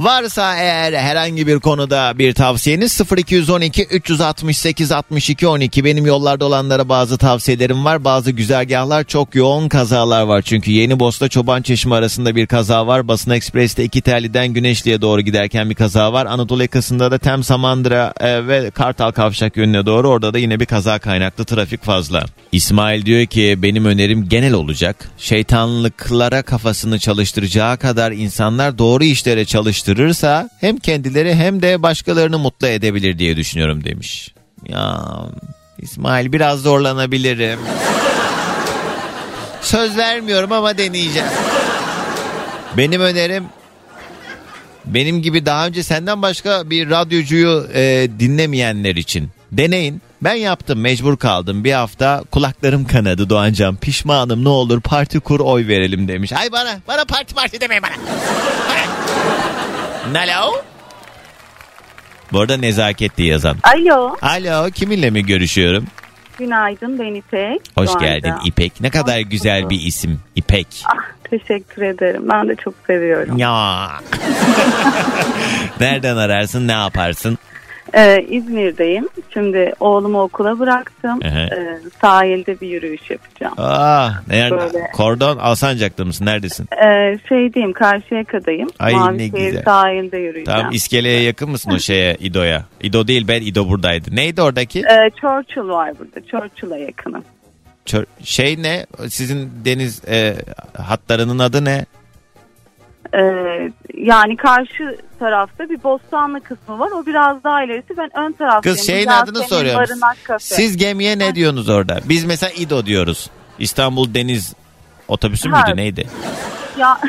Varsa eğer herhangi bir konuda bir tavsiyeniz 0212 368 62 12 benim yollarda olanlara bazı tavsiyelerim var. Bazı güzergahlar çok yoğun kazalar var. Çünkü Yeni Bosna Çoban Çeşme arasında bir kaza var. Basın Ekspres'te iki terliden Güneşli'ye doğru giderken bir kaza var. Anadolu yakasında da Tem Samandıra e, ve Kartal Kavşak yönüne doğru orada da yine bir kaza kaynaklı trafik fazla. İsmail diyor ki benim önerim genel olacak. Şeytanlıklara kafasını çalıştıracağı kadar insanlar doğru işlere çalıştırırsa hem kendileri hem de başkalarını mutlu edebilir diye düşünüyorum demiş. Ya İsmail biraz zorlanabilirim. Söz vermiyorum ama deneyeceğim. Benim önerim benim gibi daha önce senden başka bir radyocuyu e, dinlemeyenler için deneyin. Ben yaptım mecbur kaldım bir hafta kulaklarım kanadı Doğancan pişmanım ne olur parti kur oy verelim demiş. Ay bana bana parti parti demeyin bana. Alo. Bu arada nezaket diye yazan. Alo, Alo kiminle mi görüşüyorum? günaydın ben İpek. Hoş Doğan'da. geldin İpek. Ne kadar güzel bir isim İpek. Ah, teşekkür ederim. Ben de çok seviyorum. Ya. Nereden ararsın ne yaparsın? Ee, İzmir'deyim. Şimdi oğlumu okula bıraktım. Ehe. Ee, sahilde bir yürüyüş yapacağım. Aa, nerede? Böyle. Kordon Alsancak'ta mısın? Neredesin? Ee, şeydeyim, Karşıyaka'dayım. Ay, ne Mavişehir güzel. sahilde yürüyeceğim. Tamam iskeleye yakın mısın o şeye İdo'ya? İdo değil ben İdo buradaydı. Neydi oradaki? Ee, Churchill var burada. Churchill'a yakınım. Çör- şey ne? Sizin deniz e, hatlarının adı ne? Ee, yani karşı tarafta bir Bostanlı kısmı var. O biraz daha ilerisi. Ben ön taraftayım. Kız şeyin Yasemin adını soruyorum. Siz gemiye ne diyorsunuz orada? Biz mesela İdo diyoruz. İstanbul Deniz Otobüsü Ha. müydü neydi? Ya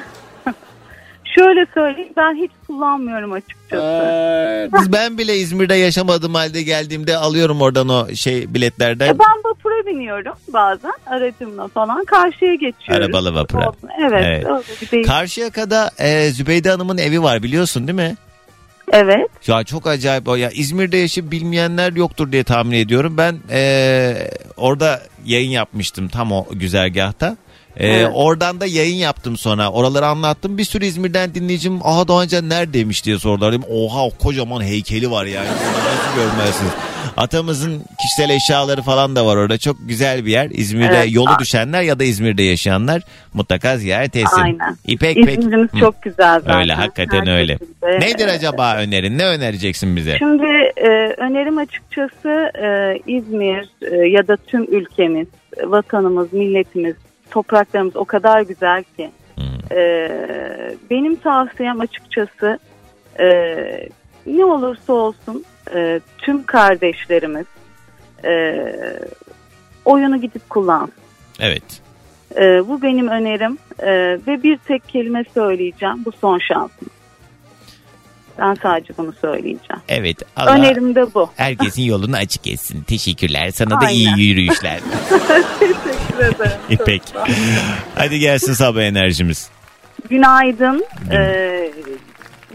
Şöyle söyleyeyim ben hiç kullanmıyorum açıkçası. Biz ben bile İzmir'de yaşamadığım halde geldiğimde alıyorum oradan o şey biletlerden. E ben vapura biniyorum bazen aracımla falan karşıya geçiyorum. Arabalı vapura. Evet, Evet. öyle bir. Karşıyaka'da e, Zübeyde Hanım'ın evi var biliyorsun değil mi? evet. Ya çok acayip o ya İzmir'de yaşayıp bilmeyenler yoktur diye tahmin ediyorum. Ben e, orada yayın yapmıştım tam o güzergahta. E, Evet. Oradan da yayın yaptım sonra. Oraları anlattım. Bir sürü İzmir'den dinleyicim aha Doğancan neredeymiş diye sordular. Dedim, Oha o kocaman heykeli var yani. Nasıl görmezsiniz? Atamızın kişisel eşyaları falan da var orada. Çok güzel bir yer. İzmir'de Evet. yolu düşenler ya da İzmir'de yaşayanlar mutlaka ziyaret etsin. Aynen. İpek pek. İzmir'imiz Hı. çok güzel zaten. Öyle hakikaten Her öyle. şekilde. Nedir acaba önerin? Ne önereceksin bize? Şimdi e, önerim açıkçası e, İzmir e, ya da tüm ülkemiz, vatanımız, milletimiz, topraklarımız o kadar güzel ki. Hmm. E, benim tavsiyem açıkçası e, ne olursa olsun e, tüm kardeşlerimiz e, oyunu gidip kullansın. Evet. E, bu benim önerim E, ve bir tek kelime söyleyeceğim. Bu son şansım. Ben sadece bunu söyleyeceğim. Evet. Allah Önerim de bu. herkesin yolunu açık etsin. Teşekkürler. Sana da Aynen. iyi yürüyüşler. Teşekkür ederim. Ol. Hadi gelsin sabah enerjimiz. Günaydın. Ee,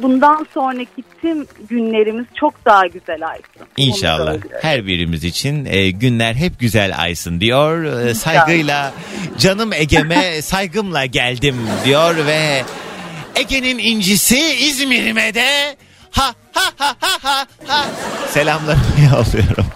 bundan sonraki tüm günlerimiz çok daha güzel aysın. İnşallah. Her birimiz için e, günler hep güzel aysın diyor. E, saygıyla canım Ege'me saygımla geldim diyor ve Ege'nin incisi İzmir'ime de ha ha ha ha ha ha selamlarımı yolluyorum.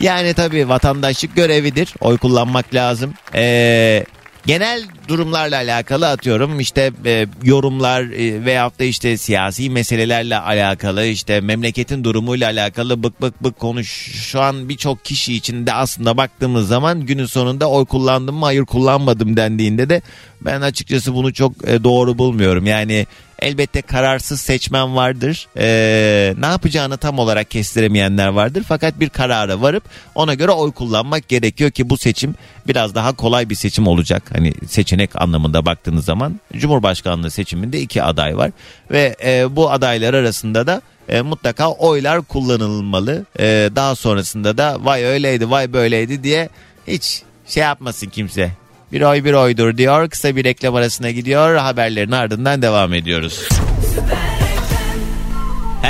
Yani tabii vatandaşlık görevidir. Oy kullanmak lazım. Ee, genel durumlarla alakalı atıyorum işte e, yorumlar e, veyahut da işte siyasi meselelerle alakalı işte memleketin durumuyla alakalı bık bık bık konuş şu an birçok kişi için de aslında baktığımız zaman günün sonunda oy kullandım mı hayır kullanmadım dendiğinde de ben açıkçası bunu çok e, doğru bulmuyorum. Yani elbette kararsız seçmen vardır. Ee, ne yapacağını tam olarak kestiremeyenler vardır. Fakat bir karara varıp ona göre oy kullanmak gerekiyor ki bu seçim biraz daha kolay bir seçim olacak. Hani seçenek anlamında baktığınız zaman Cumhurbaşkanlığı seçiminde iki aday var ve e, bu adaylar arasında da e, mutlaka oylar kullanılmalı. E, daha sonrasında da vay öyleydi vay böyleydi diye hiç şey yapmasın kimse. Bir oy bir oydur diyor. Kısa bir reklam arasına gidiyor. Haberlerin ardından devam ediyoruz.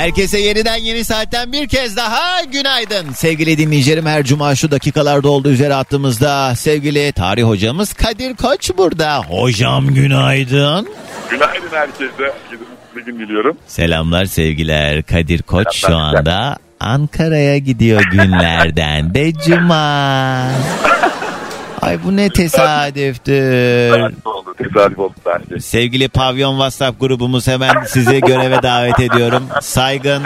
Herkese yeniden yeni saatten bir kez daha günaydın. Sevgili dinleyicilerim her cuma şu dakikalarda olduğu üzere attığımızda sevgili tarih hocamız Kadir Koç burada. Hocam günaydın. Günaydın herkese. Bir gün diliyorum. Selamlar sevgiler. Kadir Koç şu Selamlar. anda Ankara'ya gidiyor günlerden de cuma. Ay bu ne tesadüftür. Tesadüf oldu. Tesadüf oldu bence. Sevgili Pavyon WhatsApp grubumuz hemen sizi göreve davet ediyorum. Saygın,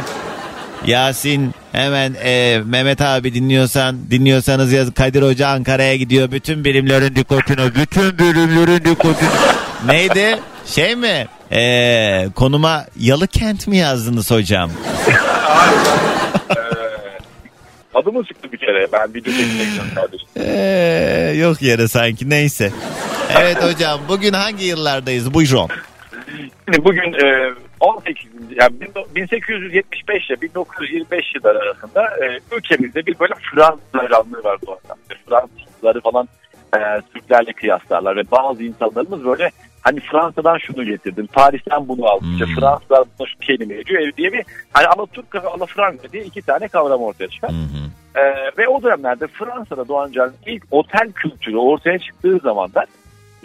Yasin hemen e, Mehmet abi dinliyorsan dinliyorsanız yaz Kadir Hoca Ankara'ya gidiyor. Bütün birimlerin dikkatine bütün birimlerin dikkatine. Neydi? Şey mi? E, konuma Yalı Kent mi yazdınız hocam? Adımı çıktı bir kere. Ben video gidiyorum kardeşim. E, yok yere sanki neyse. Evet hocam bugün hangi yıllardayız? Buyurun. Şimdi bugün e, 18. Yani 1875 ile 1925 yılları arasında e, ülkemizde bir böyle Fransız hayranlığı var bu arada. Fransızları falan e, Türklerle kıyaslarlar ve bazı insanlarımız böyle hani Fransa'dan şunu getirdim, Paris'ten bunu aldım, işte Hmm. Fransızlar buna şu kelimeyi diyor diye bir hani Alaturka ve Alafranca diye iki tane kavram ortaya çıkar. Hı. Ee, ve o dönemlerde Fransa'da Doğan Can'ın ilk otel kültürü ortaya çıktığı zamanlar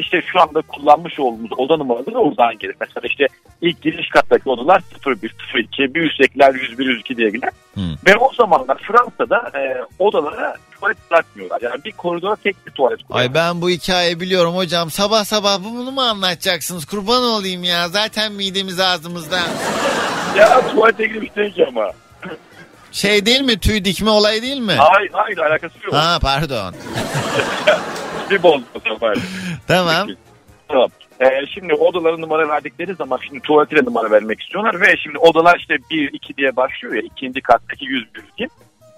işte şu anda kullanmış olduğumuz oda numaraları oradan gelir. Mesela işte ilk giriş kattaki odalar 01, 02, bir üsttekiler 101, 102 diye gider. Hı. Ve o zamanlar Fransa'da e, odalara tuvalet bırakmıyorlar. Yani bir koridora tek bir tuvalet koyuyorlar. Ay ben bu hikayeyi biliyorum hocam. Sabah sabah bunu mu anlatacaksınız? Kurban olayım ya. Zaten midemiz ağzımızda. Ya tuvalete girmiştik ama. Şey değil mi? Tüy dikme olayı değil mi? Hayır hayır alakası yok. Ha pardon. Bir bozma sabah. Tamam. Tamam. Ee, şimdi odaların numara verdikleri zaman şimdi tuvalete de numara vermek istiyorlar ve şimdi odalar işte 1 2 diye başlıyor ya ikinci kattaki 101 kim?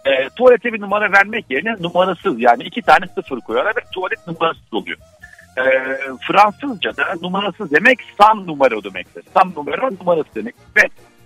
Ee, tuvalete bir numara vermek yerine numarasız yani iki tane sıfır koyuyorlar ve tuvalet numarasız oluyor. e, Fransızca'da numarasız demek san numara demektir. San numara numarası demek. Ve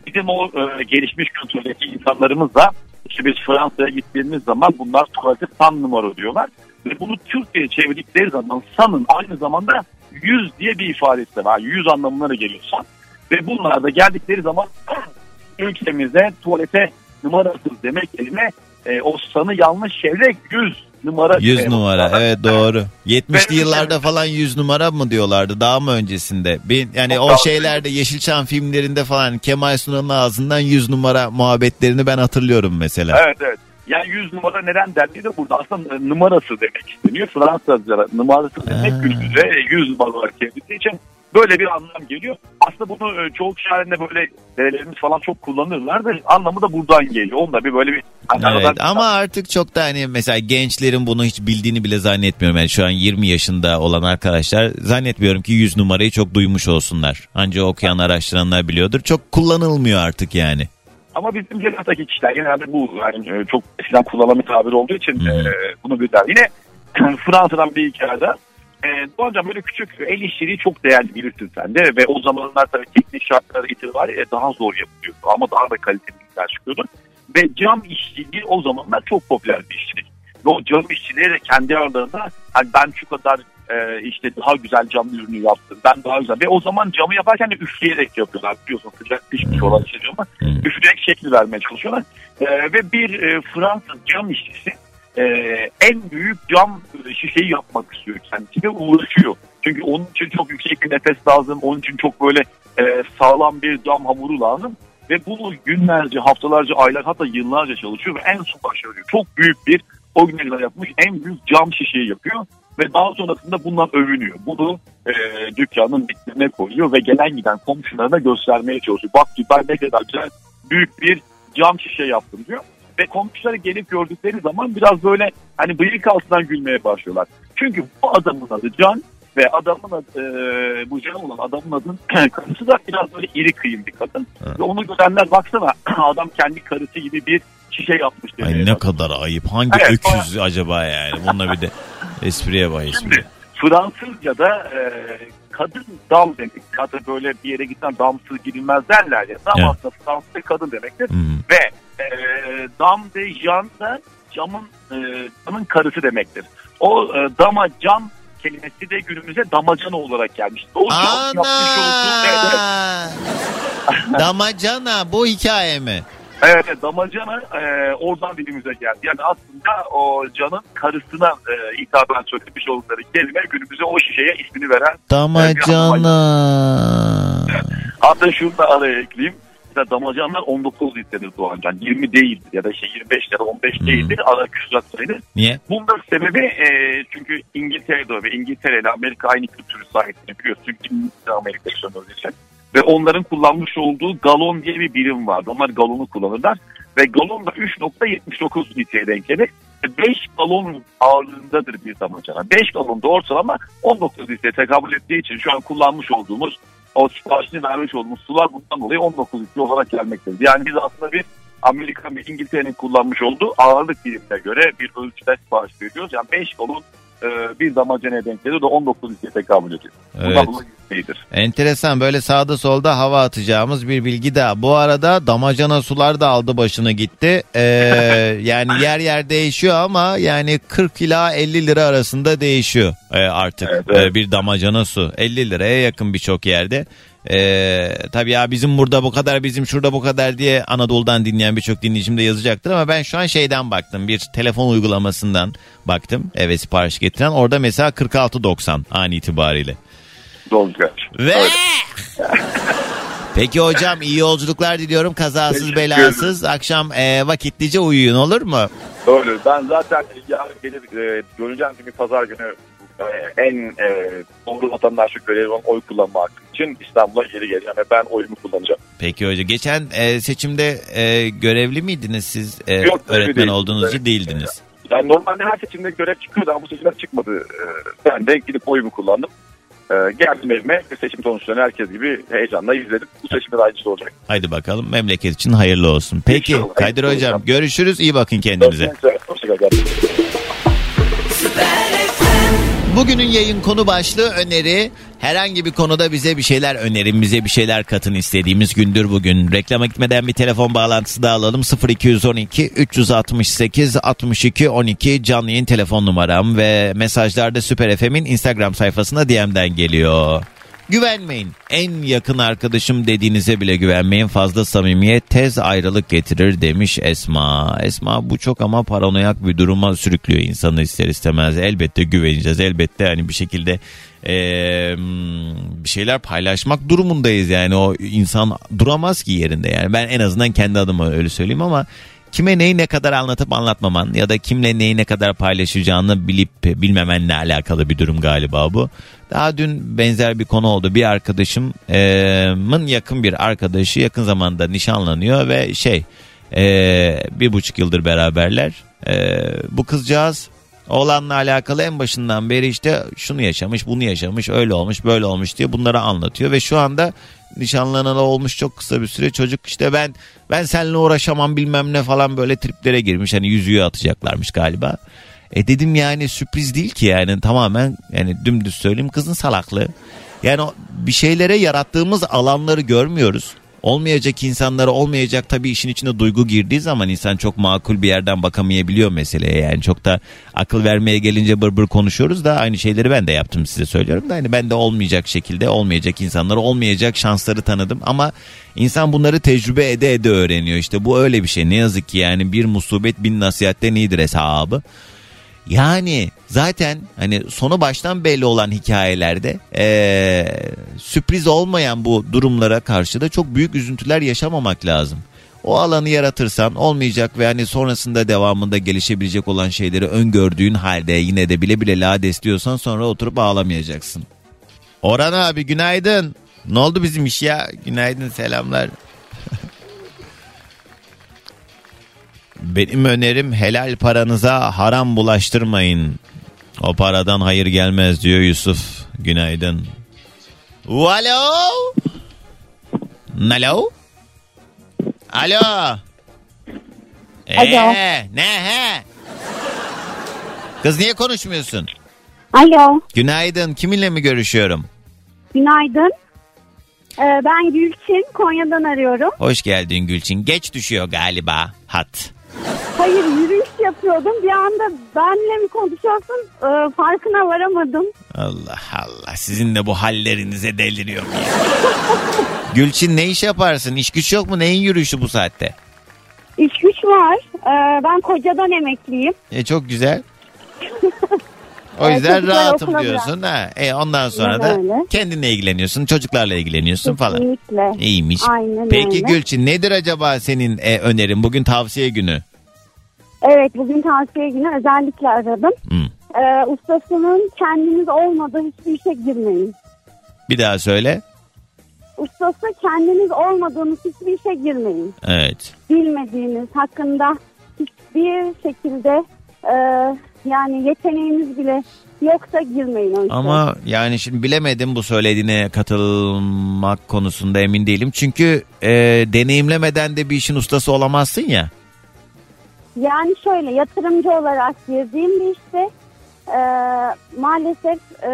bizim o e, gelişmiş kültürdeki insanlarımız da işte biz Fransa'ya gittiğimiz zaman bunlar tuvalete san numara diyorlar. Ve bunu Türkçe'ye çevirdikleri zaman sanın aynı zamanda yüz diye bir ifadesi de var. Yüz anlamına da geliyor san. Ve bunlar da geldikleri zaman ülkemizde tuvalete numarasız demek yerine e, o sanı yanlış çevirerek yüz numara. 100 e, numara evet doğru. 70'li Ve- yıllarda falan 100 numara mı diyorlardı daha mı öncesinde? Ben, yani o şeylerde Yeşilçam filmlerinde falan Kemal Sunal'ın ağzından 100 numara muhabbetlerini ben hatırlıyorum mesela. Evet evet. Yani 100 numara neden dendiği de burada aslında numarası demek isteniyor. Fransızca numarası demek Ha. günümüzde 100 numara olarak çevrildiği için böyle bir anlam geliyor. Aslında bunu e, çoğu halinde böyle dedelerimiz falan çok kullanırlar da anlamı da buradan geliyor. Onda bir böyle bir hani Evet aradan- ama artık çok da hani mesela gençlerin bunu hiç bildiğini bile zannetmiyorum. Yani şu an 20 yaşında olan arkadaşlar zannetmiyorum ki 100 numarayı çok duymuş olsunlar. Ancak okuyan araştıranlar biliyordur. Çok kullanılmıyor artık yani. Ama bizim cenazdaki kişiler genelde bu yani e, çok eskiden kullanılan bir tabir olduğu için e, bunu bilirler. Yine Fransa'dan bir hikaye daha. E, Doğancan böyle küçük el işçiliği çok değerli bilirsin sen de ve o zamanlar tabii teknik şartları itibariyle daha zor yapılıyordu ama daha da kaliteli işler çıkıyordu. Ve cam işçiliği o zamanlar çok popüler bir işçilik. O cam işçiliği de kendi aralarında hani ben şu kadar e, işte daha güzel cam ürünü yaptım. Ben daha güzel. Ve o zaman camı yaparken de üfleyerek yapıyorlar. Biliyorsun sıcak pişmiş olan şey ama üfleyerek şekli vermeye çalışıyorlar. E, ve bir e, Fransız cam işçisi e, en büyük cam şişeyi yapmak istiyor kendisi ve uğraşıyor. Çünkü onun için çok yüksek bir nefes lazım. Onun için çok böyle e, sağlam bir cam hamuru lazım. Ve bunu günlerce, haftalarca, aylar hatta yıllarca çalışıyor ve en son başarıyor. Çok büyük bir o güne kadar yapmış en büyük cam şişeyi yapıyor. Ve daha sonrasında bundan övünüyor. Bunu e, dükkanın vitrine koyuyor ve gelen giden komşularına göstermeye çalışıyor. Bak ben ne kadar güzel büyük bir cam şişe yaptım diyor. Ve komşuları gelip gördükleri zaman biraz böyle hani bıyık altından gülmeye başlıyorlar. Çünkü bu adamın adı Can ve adamın adı, e, bu Can olan adamın adının karısı da biraz böyle iri kıyım bir kadın. Ve onu görenler baksana adam kendi karısı gibi bir şişe yapmış. demeye Ay ne kadar ayıp. Hangi Evet, öküz acaba yani? Bununla bir de espriye bak espri. Şimdi Fransızca'da e, kadın dam demek. Kadın böyle bir yere gitsen damsız girilmez derler ya. Dam Evet. aslında Fransızca kadın demektir. Hmm. Ve e, dam de jan da camın, e, camın karısı demektir. O e, dama cam kelimesi de günümüze damacana olarak gelmiş. O cam yapmış olduğu... Evet, evet. Ana! Damacana bu hikaye mi? Evet, damacana e, oradan dilimize geldi. Yani aslında o canın karısına e, hitaben söylemiş oldukları kelime günümüze o şişeye ismini veren Damacana. Hatta şunu da araya ekleyeyim. Mesela damacanlar 19 litredir Doğancan. 20 değildir ya da işte 25 ya da 15 değildir. Ara küsurat sayılır. Niye? Bunun sebebi e, çünkü İngiltere'de ve İngiltere ile Amerika aynı kültürü sahip biliyorsun. Çünkü Amerika için. Ve onların kullanmış olduğu galon diye bir birim vardı. Onlar galonu kullanırlar. Ve galon da 3.79 litreye denk gelir. 5 galon ağırlığındadır bir damacana. 5 galon da ortalama 19 litreye tekabül ettiği için şu an kullanmış olduğumuz o siparişini vermiş olduğumuz sular bundan dolayı 19 litre olarak gelmektedir. Yani biz aslında bir Amerika ve İngiltere'nin kullanmış olduğu ağırlık birimine göre bir ölçüde sipariş veriyoruz. Yani 5 galon e, bir damacanaya denk gelir de 19 litreye tekabül ediyor. Bundan Evet. dolayı iyidir. Enteresan böyle sağda solda hava atacağımız bir bilgi daha. Bu arada damacana sular da aldı başını gitti. Ee, yani yer yer değişiyor ama yani 40 ila 50 lira arasında değişiyor ee, artık Evet, evet. Ee, bir damacana su. 50 liraya yakın birçok yerde. Ee, tabii ya bizim burada bu kadar bizim şurada bu kadar diye Anadolu'dan dinleyen birçok dinleyicim de yazacaktır ama ben şu an şeyden baktım bir telefon uygulamasından baktım eve sipariş getiren orada mesela 46.90 an itibariyle. Gerçi. Ve Peki hocam iyi yolculuklar diliyorum. Kazasız belasız. Akşam e, vakitlice uyuyun olur mu? Doğru. Ben zaten yarın gelir e, göreceğim gibi pazar günü en e, doğru vatandaşlık görevi olan oy kullanma hakkı için İstanbul'a geri geleceğim ve ben oyumu kullanacağım. Peki hocam. Geçen e, seçimde e, görevli miydiniz siz? E, Yok, öğretmen değildim. olduğunuz için Evet. değildiniz. Yani normalde her seçimde görev çıkıyordu ama bu seçimler çıkmadı. E, ben de gidip oyumu kullandım. E, geldim evime ve seçim sonuçlarını herkes gibi heyecanla izledim. Bu seçimde de aynısı olacak. Haydi bakalım memleket için hayırlı olsun. Peki İnşallah. Kadir hocam görüşürüz. iyi bakın kendinize. Hoşçakalın. Bugünün yayın konu başlığı öneri. Herhangi bir konuda bize bir şeyler önerin, bize bir şeyler katın istediğimiz gündür bugün. Reklama gitmeden bir telefon bağlantısı da alalım. 0212 368 62 12 canlı yayın telefon numaram ve mesajlarda Süper FM'in Instagram sayfasına DM'den geliyor. Güvenmeyin. En yakın arkadaşım dediğinize bile güvenmeyin. Fazla samimiyet tez ayrılık getirir demiş Esma. Esma bu çok ama paranoyak bir duruma sürüklüyor insanı ister istemez. Elbette güveneceğiz. Elbette hani bir şekilde eee, bir şeyler paylaşmak durumundayız yani o insan duramaz ki yerinde yani ben en azından kendi adıma öyle söyleyeyim ama kime neyi ne kadar anlatıp anlatmaman ya da kimle neyi ne kadar paylaşacağını bilip bilmemenle alakalı bir durum galiba bu. Daha dün benzer bir konu oldu. Bir arkadaşımın yakın bir arkadaşı yakın zamanda nişanlanıyor ve şey bir buçuk yıldır beraberler. Bu kızcağız oğlanla alakalı en başından beri işte şunu yaşamış bunu yaşamış öyle olmuş böyle olmuş diye bunları anlatıyor ve şu anda nişanlanalı olmuş çok kısa bir süre çocuk işte ben ben seninle uğraşamam bilmem ne falan böyle triplere girmiş hani yüzüğü atacaklarmış galiba. E dedim yani sürpriz değil ki yani tamamen yani dümdüz söyleyeyim kızın salaklığı. Yani bir şeylere yarattığımız alanları görmüyoruz. Olmayacak insanlara olmayacak tabii işin içine duygu girdiği zaman insan çok makul bir yerden bakamayabiliyor meseleye. Yani çok da akıl vermeye gelince bır bır konuşuyoruz da aynı şeyleri ben de yaptım size söylüyorum da hani ben de olmayacak şekilde olmayacak insanlara olmayacak şansları tanıdım ama insan bunları tecrübe ede ede öğreniyor işte bu öyle bir şey ne yazık ki yani bir musibet bin nasihatten iyidir hesabı. Yani zaten hani sonu baştan belli olan hikayelerde eee, sürpriz olmayan bu durumlara karşı da çok büyük üzüntüler yaşamamak lazım. O alanı yaratırsan olmayacak ve hani sonrasında devamında gelişebilecek olan şeyleri öngördüğün halde yine de bile bile lades diyorsan sonra oturup ağlamayacaksın. Orhan abi günaydın. Ne oldu bizim iş ya? Günaydın selamlar. Benim önerim helal paranıza haram bulaştırmayın. O paradan hayır gelmez diyor Yusuf. Günaydın. Alo. Alo. Alo. Alo. Ee, ne he? Kız niye konuşmuyorsun? Alo, Günaydın. Kiminle mi görüşüyorum? günaydın. Ee, ben Gülçin, Konya'dan arıyorum. Hoş geldin Gülçin. Geç düşüyor galiba hat. Hayır, yürüyüş yapıyordum. Bir anda benle mi konuşuyorsun Ee, farkına varamadım. Allah Allah sizin de bu hallerinize deliriyorum ya. Gülçin ne iş yaparsın? İş güç yok mu? Neyin yürüyüşü bu saatte? İş güç var. Ee, ben kocadan emekliyim. E çok güzel. O yüzden çocuklar rahatım okula diyorsun ha. E ondan sonra da öyle. kendinle ilgileniyorsun, çocuklarla ilgileniyorsun falan. Kesinlikle. İyiymiş. Aynen Peki öyle. Gülçin nedir acaba senin e, önerin? Bugün tavsiye günü. Evet, bugün tavsiye günü özellikle aradım. Hı. Ee, ustasının kendiniz olmadığı hiçbir işe girmeyin. Bir daha söyle. Ustası kendiniz olmadığınız hiçbir işe girmeyin. Evet. bilmediğiniz hakkında hiçbir şekilde e, yani yeteneğiniz bile yoksa girmeyin o işe. Ama yani şimdi bilemedim bu söylediğine katılmak konusunda emin değilim. Çünkü e, deneyimlemeden de bir işin ustası olamazsın ya. Yani şöyle yatırımcı olarak girdiğim bir işte e, maalesef e,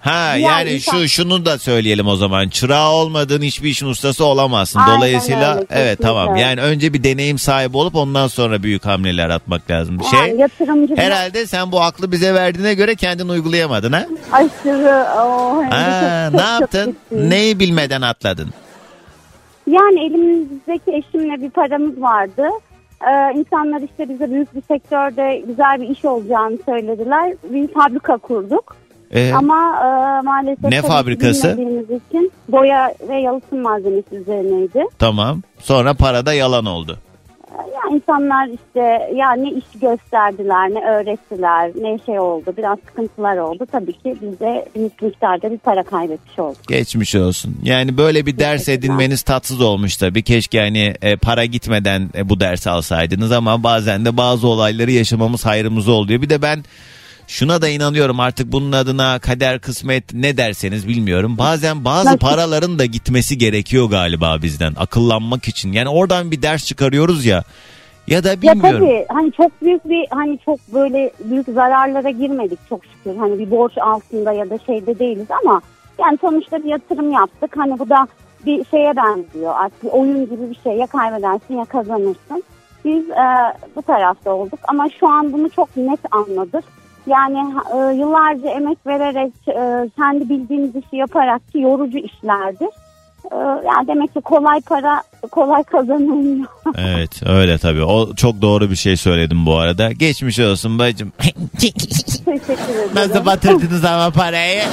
Ha diğer yani insan- şu şunu da söyleyelim o zaman. Çırağı olmadığın hiçbir işin ustası olamazsın. Aynen Dolayısıyla öyle, evet kesinlikle. tamam. Yani önce bir deneyim sahibi olup ondan sonra büyük hamleler atmak lazım. Bir yani şey. yatırımcı Herhalde sen bu aklı bize verdiğine göre kendin uygulayamadın ha? aşırı o, hem de Ha, çok- ne çok- çok yaptın? ciddi. Neyi bilmeden atladın? Yani elimizdeki eşimle bir paramız vardı. Ee, insanlar işte bize büyük bir sektörde güzel bir iş olacağını söylediler. Bir fabrika kurduk. Ee, Ama e, maalesef Ne fabrikası? için boya ve yalıtım malzemesi üzerineydi. Tamam. Sonra parada yalan oldu. Ya insanlar işte ya ne iş gösterdiler, ne öğrettiler, ne şey oldu. Biraz sıkıntılar oldu. Tabii ki biz de miktarda bir para kaybetmiş olduk. Geçmiş olsun. Yani böyle bir ders edinmeniz tatsız olmuş tabii. Keşke hani e, para gitmeden e, bu dersi alsaydınız ama bazen de bazı olayları yaşamamız hayrımıza oluyor. Bir de ben şuna da inanıyorum artık bunun adına kader kısmet ne derseniz bilmiyorum. Bazen bazı paraların da gitmesi gerekiyor galiba bizden akıllanmak için. Yani oradan bir ders çıkarıyoruz ya. Ya da Ya bilmiyorum. tabii hani çok büyük bir hani çok böyle büyük zararlara girmedik çok şükür. Hani bir borç altında ya da şeyde değiliz ama yani sonuçta bir yatırım yaptık. Hani bu da bir şeye benziyor artık bir oyun gibi bir şey ya kaybedersin ya kazanırsın. Biz e, bu tarafta olduk ama şu an bunu çok net anladık. Yani e, yıllarca emek vererek e, kendi bildiğimiz işi yaparak ki yorucu işlerdir. E, yani demek ki kolay para kolay kazanılmıyor. Evet öyle tabii. O çok doğru bir şey söyledim bu arada. Geçmiş olsun bacım. Teşekkür ederim. Nasıl batırdınız ama parayı?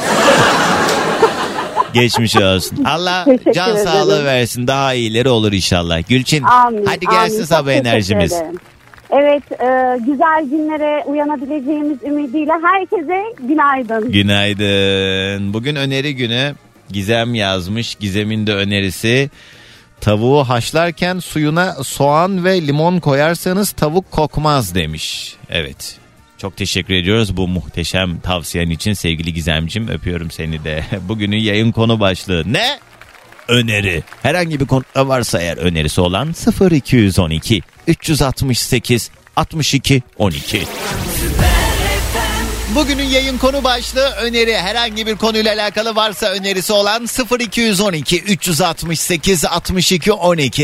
Geçmiş olsun. Allah Teşekkür can ederim. sağlığı versin. Daha iyileri olur inşallah. Gülçin Amin. hadi gelsin amin. sabah Çok teşekkür enerjimiz. ederim. Evet, e, güzel günlere uyanabileceğimiz ümidiyle herkese günaydın. Günaydın. Bugün öneri günü. Gizem yazmış. Gizem'in de önerisi. Tavuğu haşlarken suyuna soğan ve limon koyarsanız tavuk kokmaz demiş. Evet. Çok teşekkür ediyoruz bu muhteşem tavsiyen için sevgili Gizemcim. Öpüyorum seni de. Bugünün yayın konu başlığı ne? Öneri. Herhangi bir konuda varsa eğer önerisi olan 0212 368 62 12. Bugünün yayın konu başlığı öneri. Herhangi bir konuyla alakalı varsa önerisi olan 0212 368 62 12.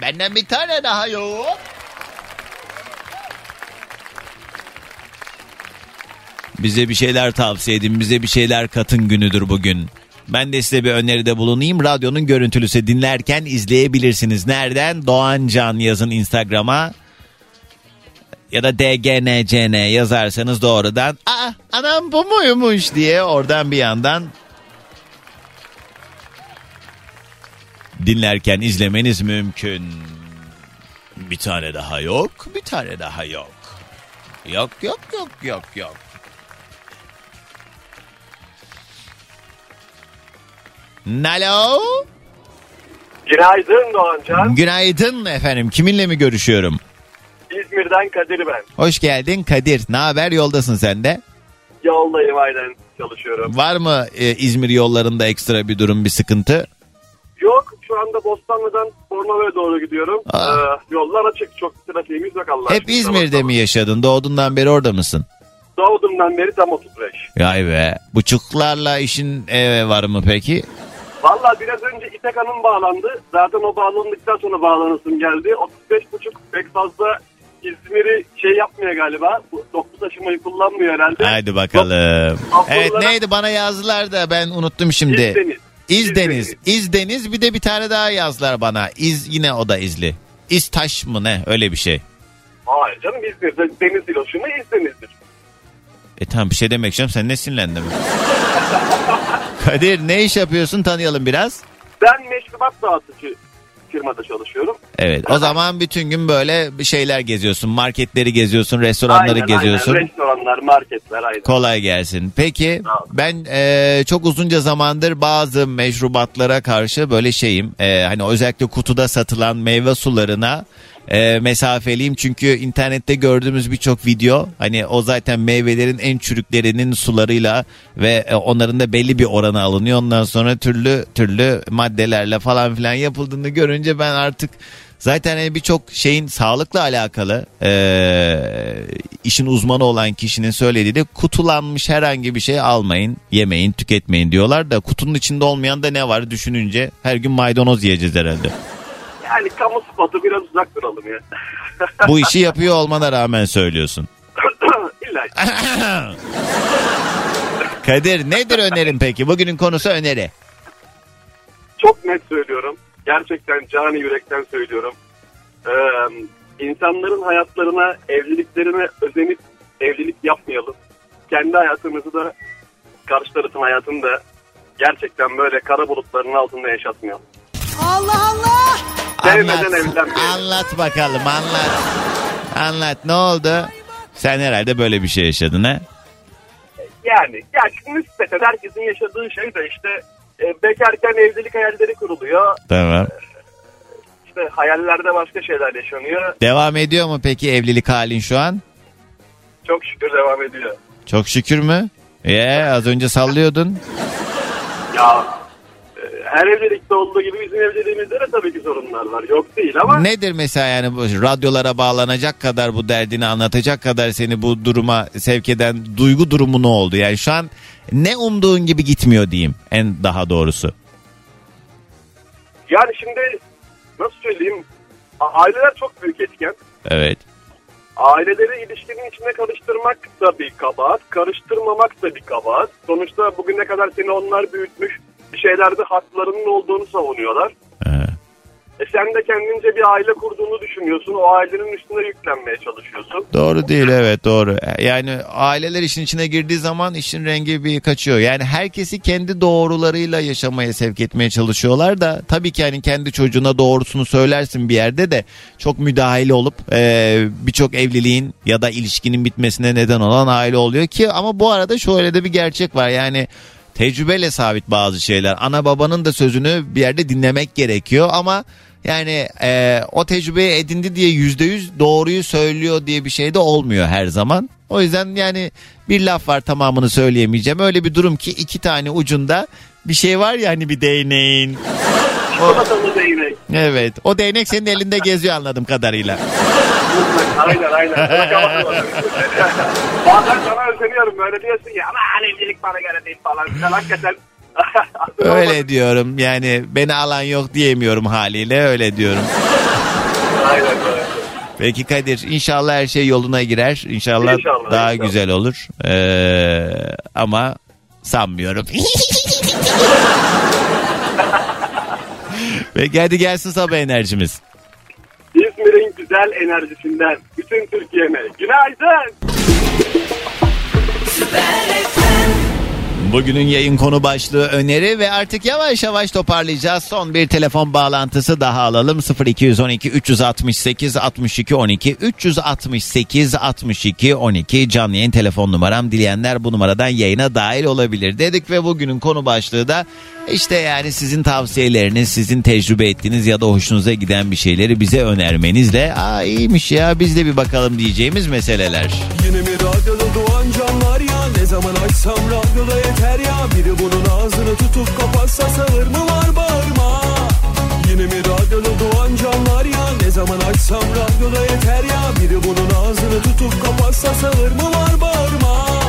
Benden bir tane daha yok. Bize bir şeyler tavsiye edin, bize bir şeyler katın günüdür bugün. Ben de size bir öneride bulunayım. Radyonun görüntülüsü dinlerken izleyebilirsiniz. Nereden? Doğan Can yazın Instagram'a ya da DGNCN yazarsanız doğrudan aa anam bu muymuş diye oradan bir yandan dinlerken izlemeniz mümkün. Bir tane daha yok, bir tane daha yok. Yok yok yok yok yok. Nalo. Günaydın Doğancan. Günaydın efendim. Kiminle mi görüşüyorum? İzmir'den Kadir ben. Hoş geldin Kadir. Ne haber? Yoldasın sen de. Yoldayım aynen çalışıyorum. Var mı e, İzmir yollarında ekstra bir durum, bir sıkıntı? Yok şu anda Bostanlı'dan Bornova'ya doğru gidiyorum. Aa. Ee, yollar açık çok trafiğimiz yok Allah Hep aşkına. İzmir'de mi yaşadın? Doğduğundan beri orada mısın? Doğduğumdan beri tam 35. Vay be. Buçuklarla işin eve var mı peki? Valla biraz önce İtek Hanım bağlandı. Zaten o bağlandıktan sonra bağlanısım geldi. 35 buçuk pek fazla İzmir'i şey yapmıyor galiba. Bu Toplu taşımayı kullanmıyor herhalde. Haydi bakalım. Hafta Evet neydi bana yazdılar da ben unuttum şimdi. İzdeniz. İzdeniz. İzdeniz bir de bir tane daha yazdılar bana. İz yine o da izli. İztaş mı ne öyle bir şey. Hayır canım İzmir'de deniz iloşumu İzdeniz'dir. E tamam bir şey demek istiyorum sen ne sinirlendin? Kadir ne iş yapıyorsun tanıyalım biraz. Ben meşrubat dağıtıcı firmada çalışıyorum. Evet o zaman bütün gün böyle bir şeyler geziyorsun. Marketleri geziyorsun, restoranları Aynen, geziyorsun. Aynen. Restoranlar, marketler aynen. Kolay gelsin. Peki ben e, çok uzunca zamandır bazı meşrubatlara karşı böyle şeyim. E, hani özellikle kutuda satılan meyve sularına e, mesafeliyim. Çünkü internette gördüğümüz birçok video hani o zaten meyvelerin en çürüklerinin sularıyla ve e, onların da belli bir oranı alınıyor. Ondan sonra türlü türlü maddelerle falan filan yapıldığını görünce ben artık Zaten hani birçok şeyin sağlıkla alakalı eee, işin uzmanı olan kişinin söylediği de kutulanmış herhangi bir şey almayın, yemeyin, tüketmeyin diyorlar da kutunun içinde olmayan da ne var düşününce her gün maydanoz yiyeceğiz herhalde. Yani kamu spotu biraz uzak duralım ya. Bu işi yapıyor olmana rağmen söylüyorsun. İlla. Kadir nedir önerin peki? Bugünün konusu öneri. Çok net söylüyorum. Gerçekten cani yürekten söylüyorum. Ee, insanların hayatlarına, evliliklerine özenip evlilik yapmayalım. Kendi hayatımızı da karşı tarafın hayatını da gerçekten böyle kara bulutların altında yaşatmayalım. Allah Allah. Sevmeden Anlat, evlenmeyelim. anlat bakalım anlat. Anlat ne oldu? Sen herhalde böyle bir şey yaşadın ha? Yani ya nispeten herkesin yaşadığı şey de işte e, bekarken evlilik hayalleri kuruluyor. Tamam. İşte hayallerde başka şeyler yaşanıyor. Devam ediyor mu peki evlilik halin şu an? Çok şükür devam ediyor. Çok şükür mü? Ee, az önce sallıyordun. Ya e, her evlilikte olduğu gibi bizim evliliğimizde de tabii ki sorunlar var. Yok değil ama Nedir mesela yani bu radyolara bağlanacak kadar bu derdini anlatacak kadar seni bu duruma sevk eden duygu durumu ne oldu? Yani şu an ne umduğun gibi gitmiyor diyeyim en daha doğrusu. yani şimdi nasıl söyleyeyim aileler çok büyük etken. Evet. Aileleri ilişkinin içine karıştırmak da bir kabahat, karıştırmamak da bir kabahat. Sonuçta bugüne kadar seni onlar büyütmüş, bir şeylerde haklarının olduğunu savunuyorlar. E sen de kendince bir aile kurduğunu düşünüyorsun, o ailenin üstüne yüklenmeye çalışıyorsun. Doğru değil evet doğru. Yani aileler işin içine girdiği zaman işin rengi bir kaçıyor. Yani herkesi kendi doğrularıyla yaşamaya sevk etmeye çalışıyorlar da tabii ki hani kendi çocuğuna doğrusunu söylersin bir yerde de çok müdahale olup e, birçok evliliğin ya da ilişkinin bitmesine neden olan aile oluyor ki ama bu arada şöyle de bir gerçek var yani tecrübeyle sabit bazı şeyler. Ana babanın da sözünü bir yerde dinlemek gerekiyor ama yani e, o tecrübeyi edindi diye yüzde yüz doğruyu söylüyor diye bir şey de olmuyor her zaman. O yüzden yani bir laf var tamamını söyleyemeyeceğim. Öyle bir durum ki iki tane ucunda bir şey var ya hani bir değneğin. Değnek. Evet o değnek senin elinde geziyor anladığım kadarıyla. aynen aynen. Bazen sana özeniyorum böyle diyorsun ya ama evlilik bana göre değil falan. Sen hakikaten Öyle diyorum yani beni alan yok diyemiyorum haliyle öyle diyorum. aynen böyle. Peki Kadir inşallah her şey yoluna girer. İnşallah, İnşallah, daha inşallah. güzel olur. Ee, ama sanmıyorum. Peki hadi gelsin sabah enerjimiz. İzmir'in güzel enerjisinden bütün Türkiye'me günaydın. Bugünün yayın konu başlığı öneri ve artık yavaş yavaş toparlayacağız. Son bir telefon bağlantısı daha alalım. 0212 368 62 12 368 62 12 canlı yayın telefon numaram. Dileyenler bu numaradan yayına dahil olabilir dedik ve bugünün konu başlığı da işte yani sizin tavsiyeleriniz, sizin tecrübe ettiğiniz ya da hoşunuza giden bir şeyleri bize önermenizle aa iyiymiş ya biz de bir bakalım diyeceğimiz meseleler. Yine mi radyoda doğan canlar ya Ne zaman açsam radyoda yeter ya. Biri bunun ağzını tutup kapatsa sağır mı var bağırma. Yine mi radyoda doğan canlar ya? Ne zaman açsam radyoda yeter ya. Biri bunun ağzını tutup kapatsa sağır mı var bağırma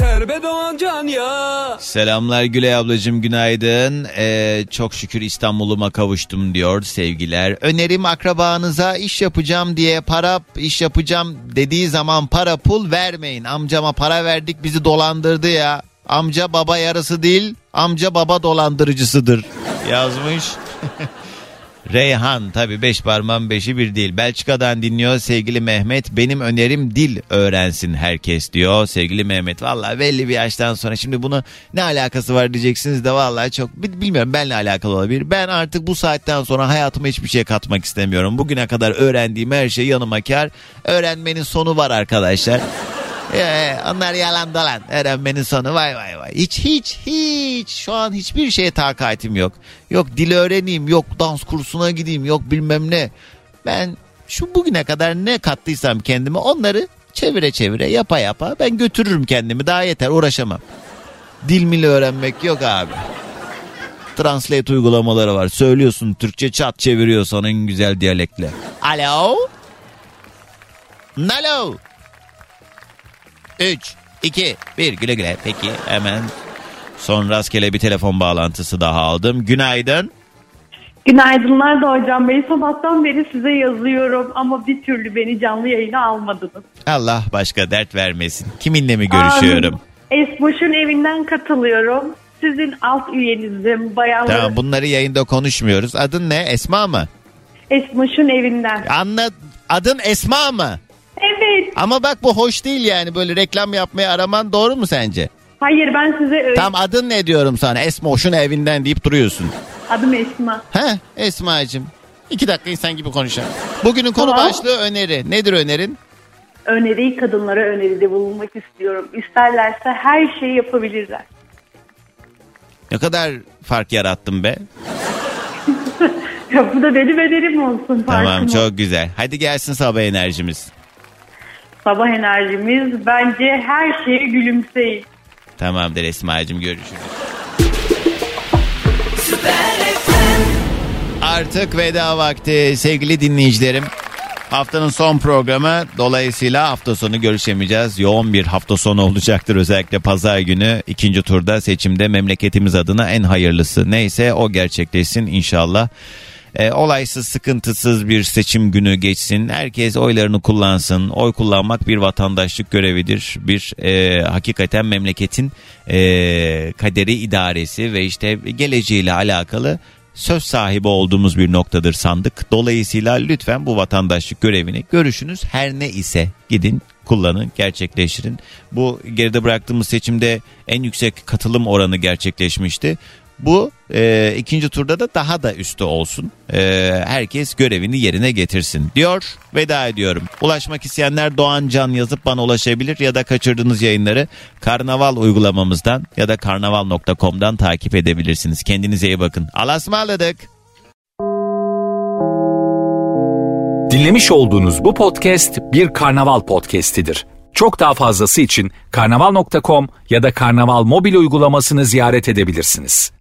Yeter be doğan can ya Selamlar Gülay ablacığım günaydın. Ee, çok şükür İstanbul'uma kavuştum diyor sevgiler. Önerim akrabanıza iş yapacağım diye para iş yapacağım dediği zaman para pul vermeyin. Amcama para verdik bizi dolandırdı ya. Amca baba yarısı değil amca baba dolandırıcısıdır yazmış. Reyhan tabi beş parmağın beşi bir değil. Belçika'dan dinliyor sevgili Mehmet. Benim önerim dil öğrensin herkes diyor sevgili Mehmet. Valla belli bir yaştan sonra şimdi bunu ne alakası var diyeceksiniz de vallahi çok bi- bilmiyorum benle alakalı olabilir. Ben artık bu saatten sonra hayatıma hiçbir şey katmak istemiyorum. Bugüne kadar öğrendiğim her şey yanıma kar. Öğrenmenin sonu var arkadaşlar. Ee, onlar yalan dolan. Öğrenmenin sonu vay vay vay. Hiç hiç hiç şu an hiçbir şeye takatim yok. Yok dil öğreneyim yok dans kursuna gideyim yok bilmem ne. Ben şu bugüne kadar ne kattıysam kendime onları çevire çevire yapa yapa ben götürürüm kendimi daha yeter uğraşamam. Dil mili öğrenmek yok abi. Translate uygulamaları var. Söylüyorsun Türkçe çat çeviriyor sana en güzel diyalektle. Alo? Alo? 3, 2, 1 güle güle. Peki hemen son rastgele bir telefon bağlantısı daha aldım. Günaydın. Günaydınlar da hocam. Ben sabahtan beri size yazıyorum ama bir türlü beni canlı yayına almadınız. Allah başka dert vermesin. Kiminle mi görüşüyorum? Esboş'un evinden katılıyorum. Sizin alt üyenizim. Bayanlar Tamam bunları yayında konuşmuyoruz. Adın ne? Esma mı? Esboş'un evinden. Anla adın Esma mı? Ama bak bu hoş değil yani böyle reklam yapmaya araman doğru mu sence? Hayır ben size öyle. Tam adın ne diyorum sana? Esmoş'un evinden deyip duruyorsun. Adım Esma. He Esma'cığım. İki dakika insan gibi konuşalım. Bugünün konu Tamam. başlığı öneri. Nedir önerin? Öneriyi kadınlara öneride bulunmak istiyorum. İsterlerse her şeyi yapabilirler. Ne kadar fark yarattım be. Ya bu da benim önerim olsun. Tamam farkım çok güzel. Hadi gelsin sabah enerjimiz. Sabah enerjimiz bence her şeye gülümseyin. Tamamdır Esma'cığım görüşürüz. Artık veda vakti sevgili dinleyicilerim. Haftanın son programı dolayısıyla hafta sonu görüşemeyeceğiz. Yoğun bir hafta sonu olacaktır özellikle pazar günü ikinci turda seçimde memleketimiz adına en hayırlısı neyse o gerçekleşsin inşallah. E, olaysız sıkıntısız bir seçim günü geçsin. Herkes oylarını kullansın. Oy kullanmak bir vatandaşlık görevidir. Bir e, hakikaten memleketin e, kaderi idaresi ve işte geleceğiyle alakalı söz sahibi olduğumuz bir noktadır sandık. Dolayısıyla lütfen bu vatandaşlık görevini görüşünüz her ne ise gidin kullanın, gerçekleştirin. Bu geride bıraktığımız seçimde en yüksek katılım oranı gerçekleşmişti. Bu e, ikinci turda da daha da üstü olsun. E, herkes görevini yerine getirsin diyor. Veda ediyorum. Ulaşmak isteyenler Doğan Can yazıp bana ulaşabilir ya da kaçırdığınız yayınları Karnaval uygulamamızdan ya da karnaval.com'dan takip edebilirsiniz. Kendinize iyi bakın. Allah'a ısmarladık. Dinlemiş olduğunuz bu podcast bir karnaval podcastidir. Çok daha fazlası için karnaval.com ya da karnaval mobil uygulamasını ziyaret edebilirsiniz.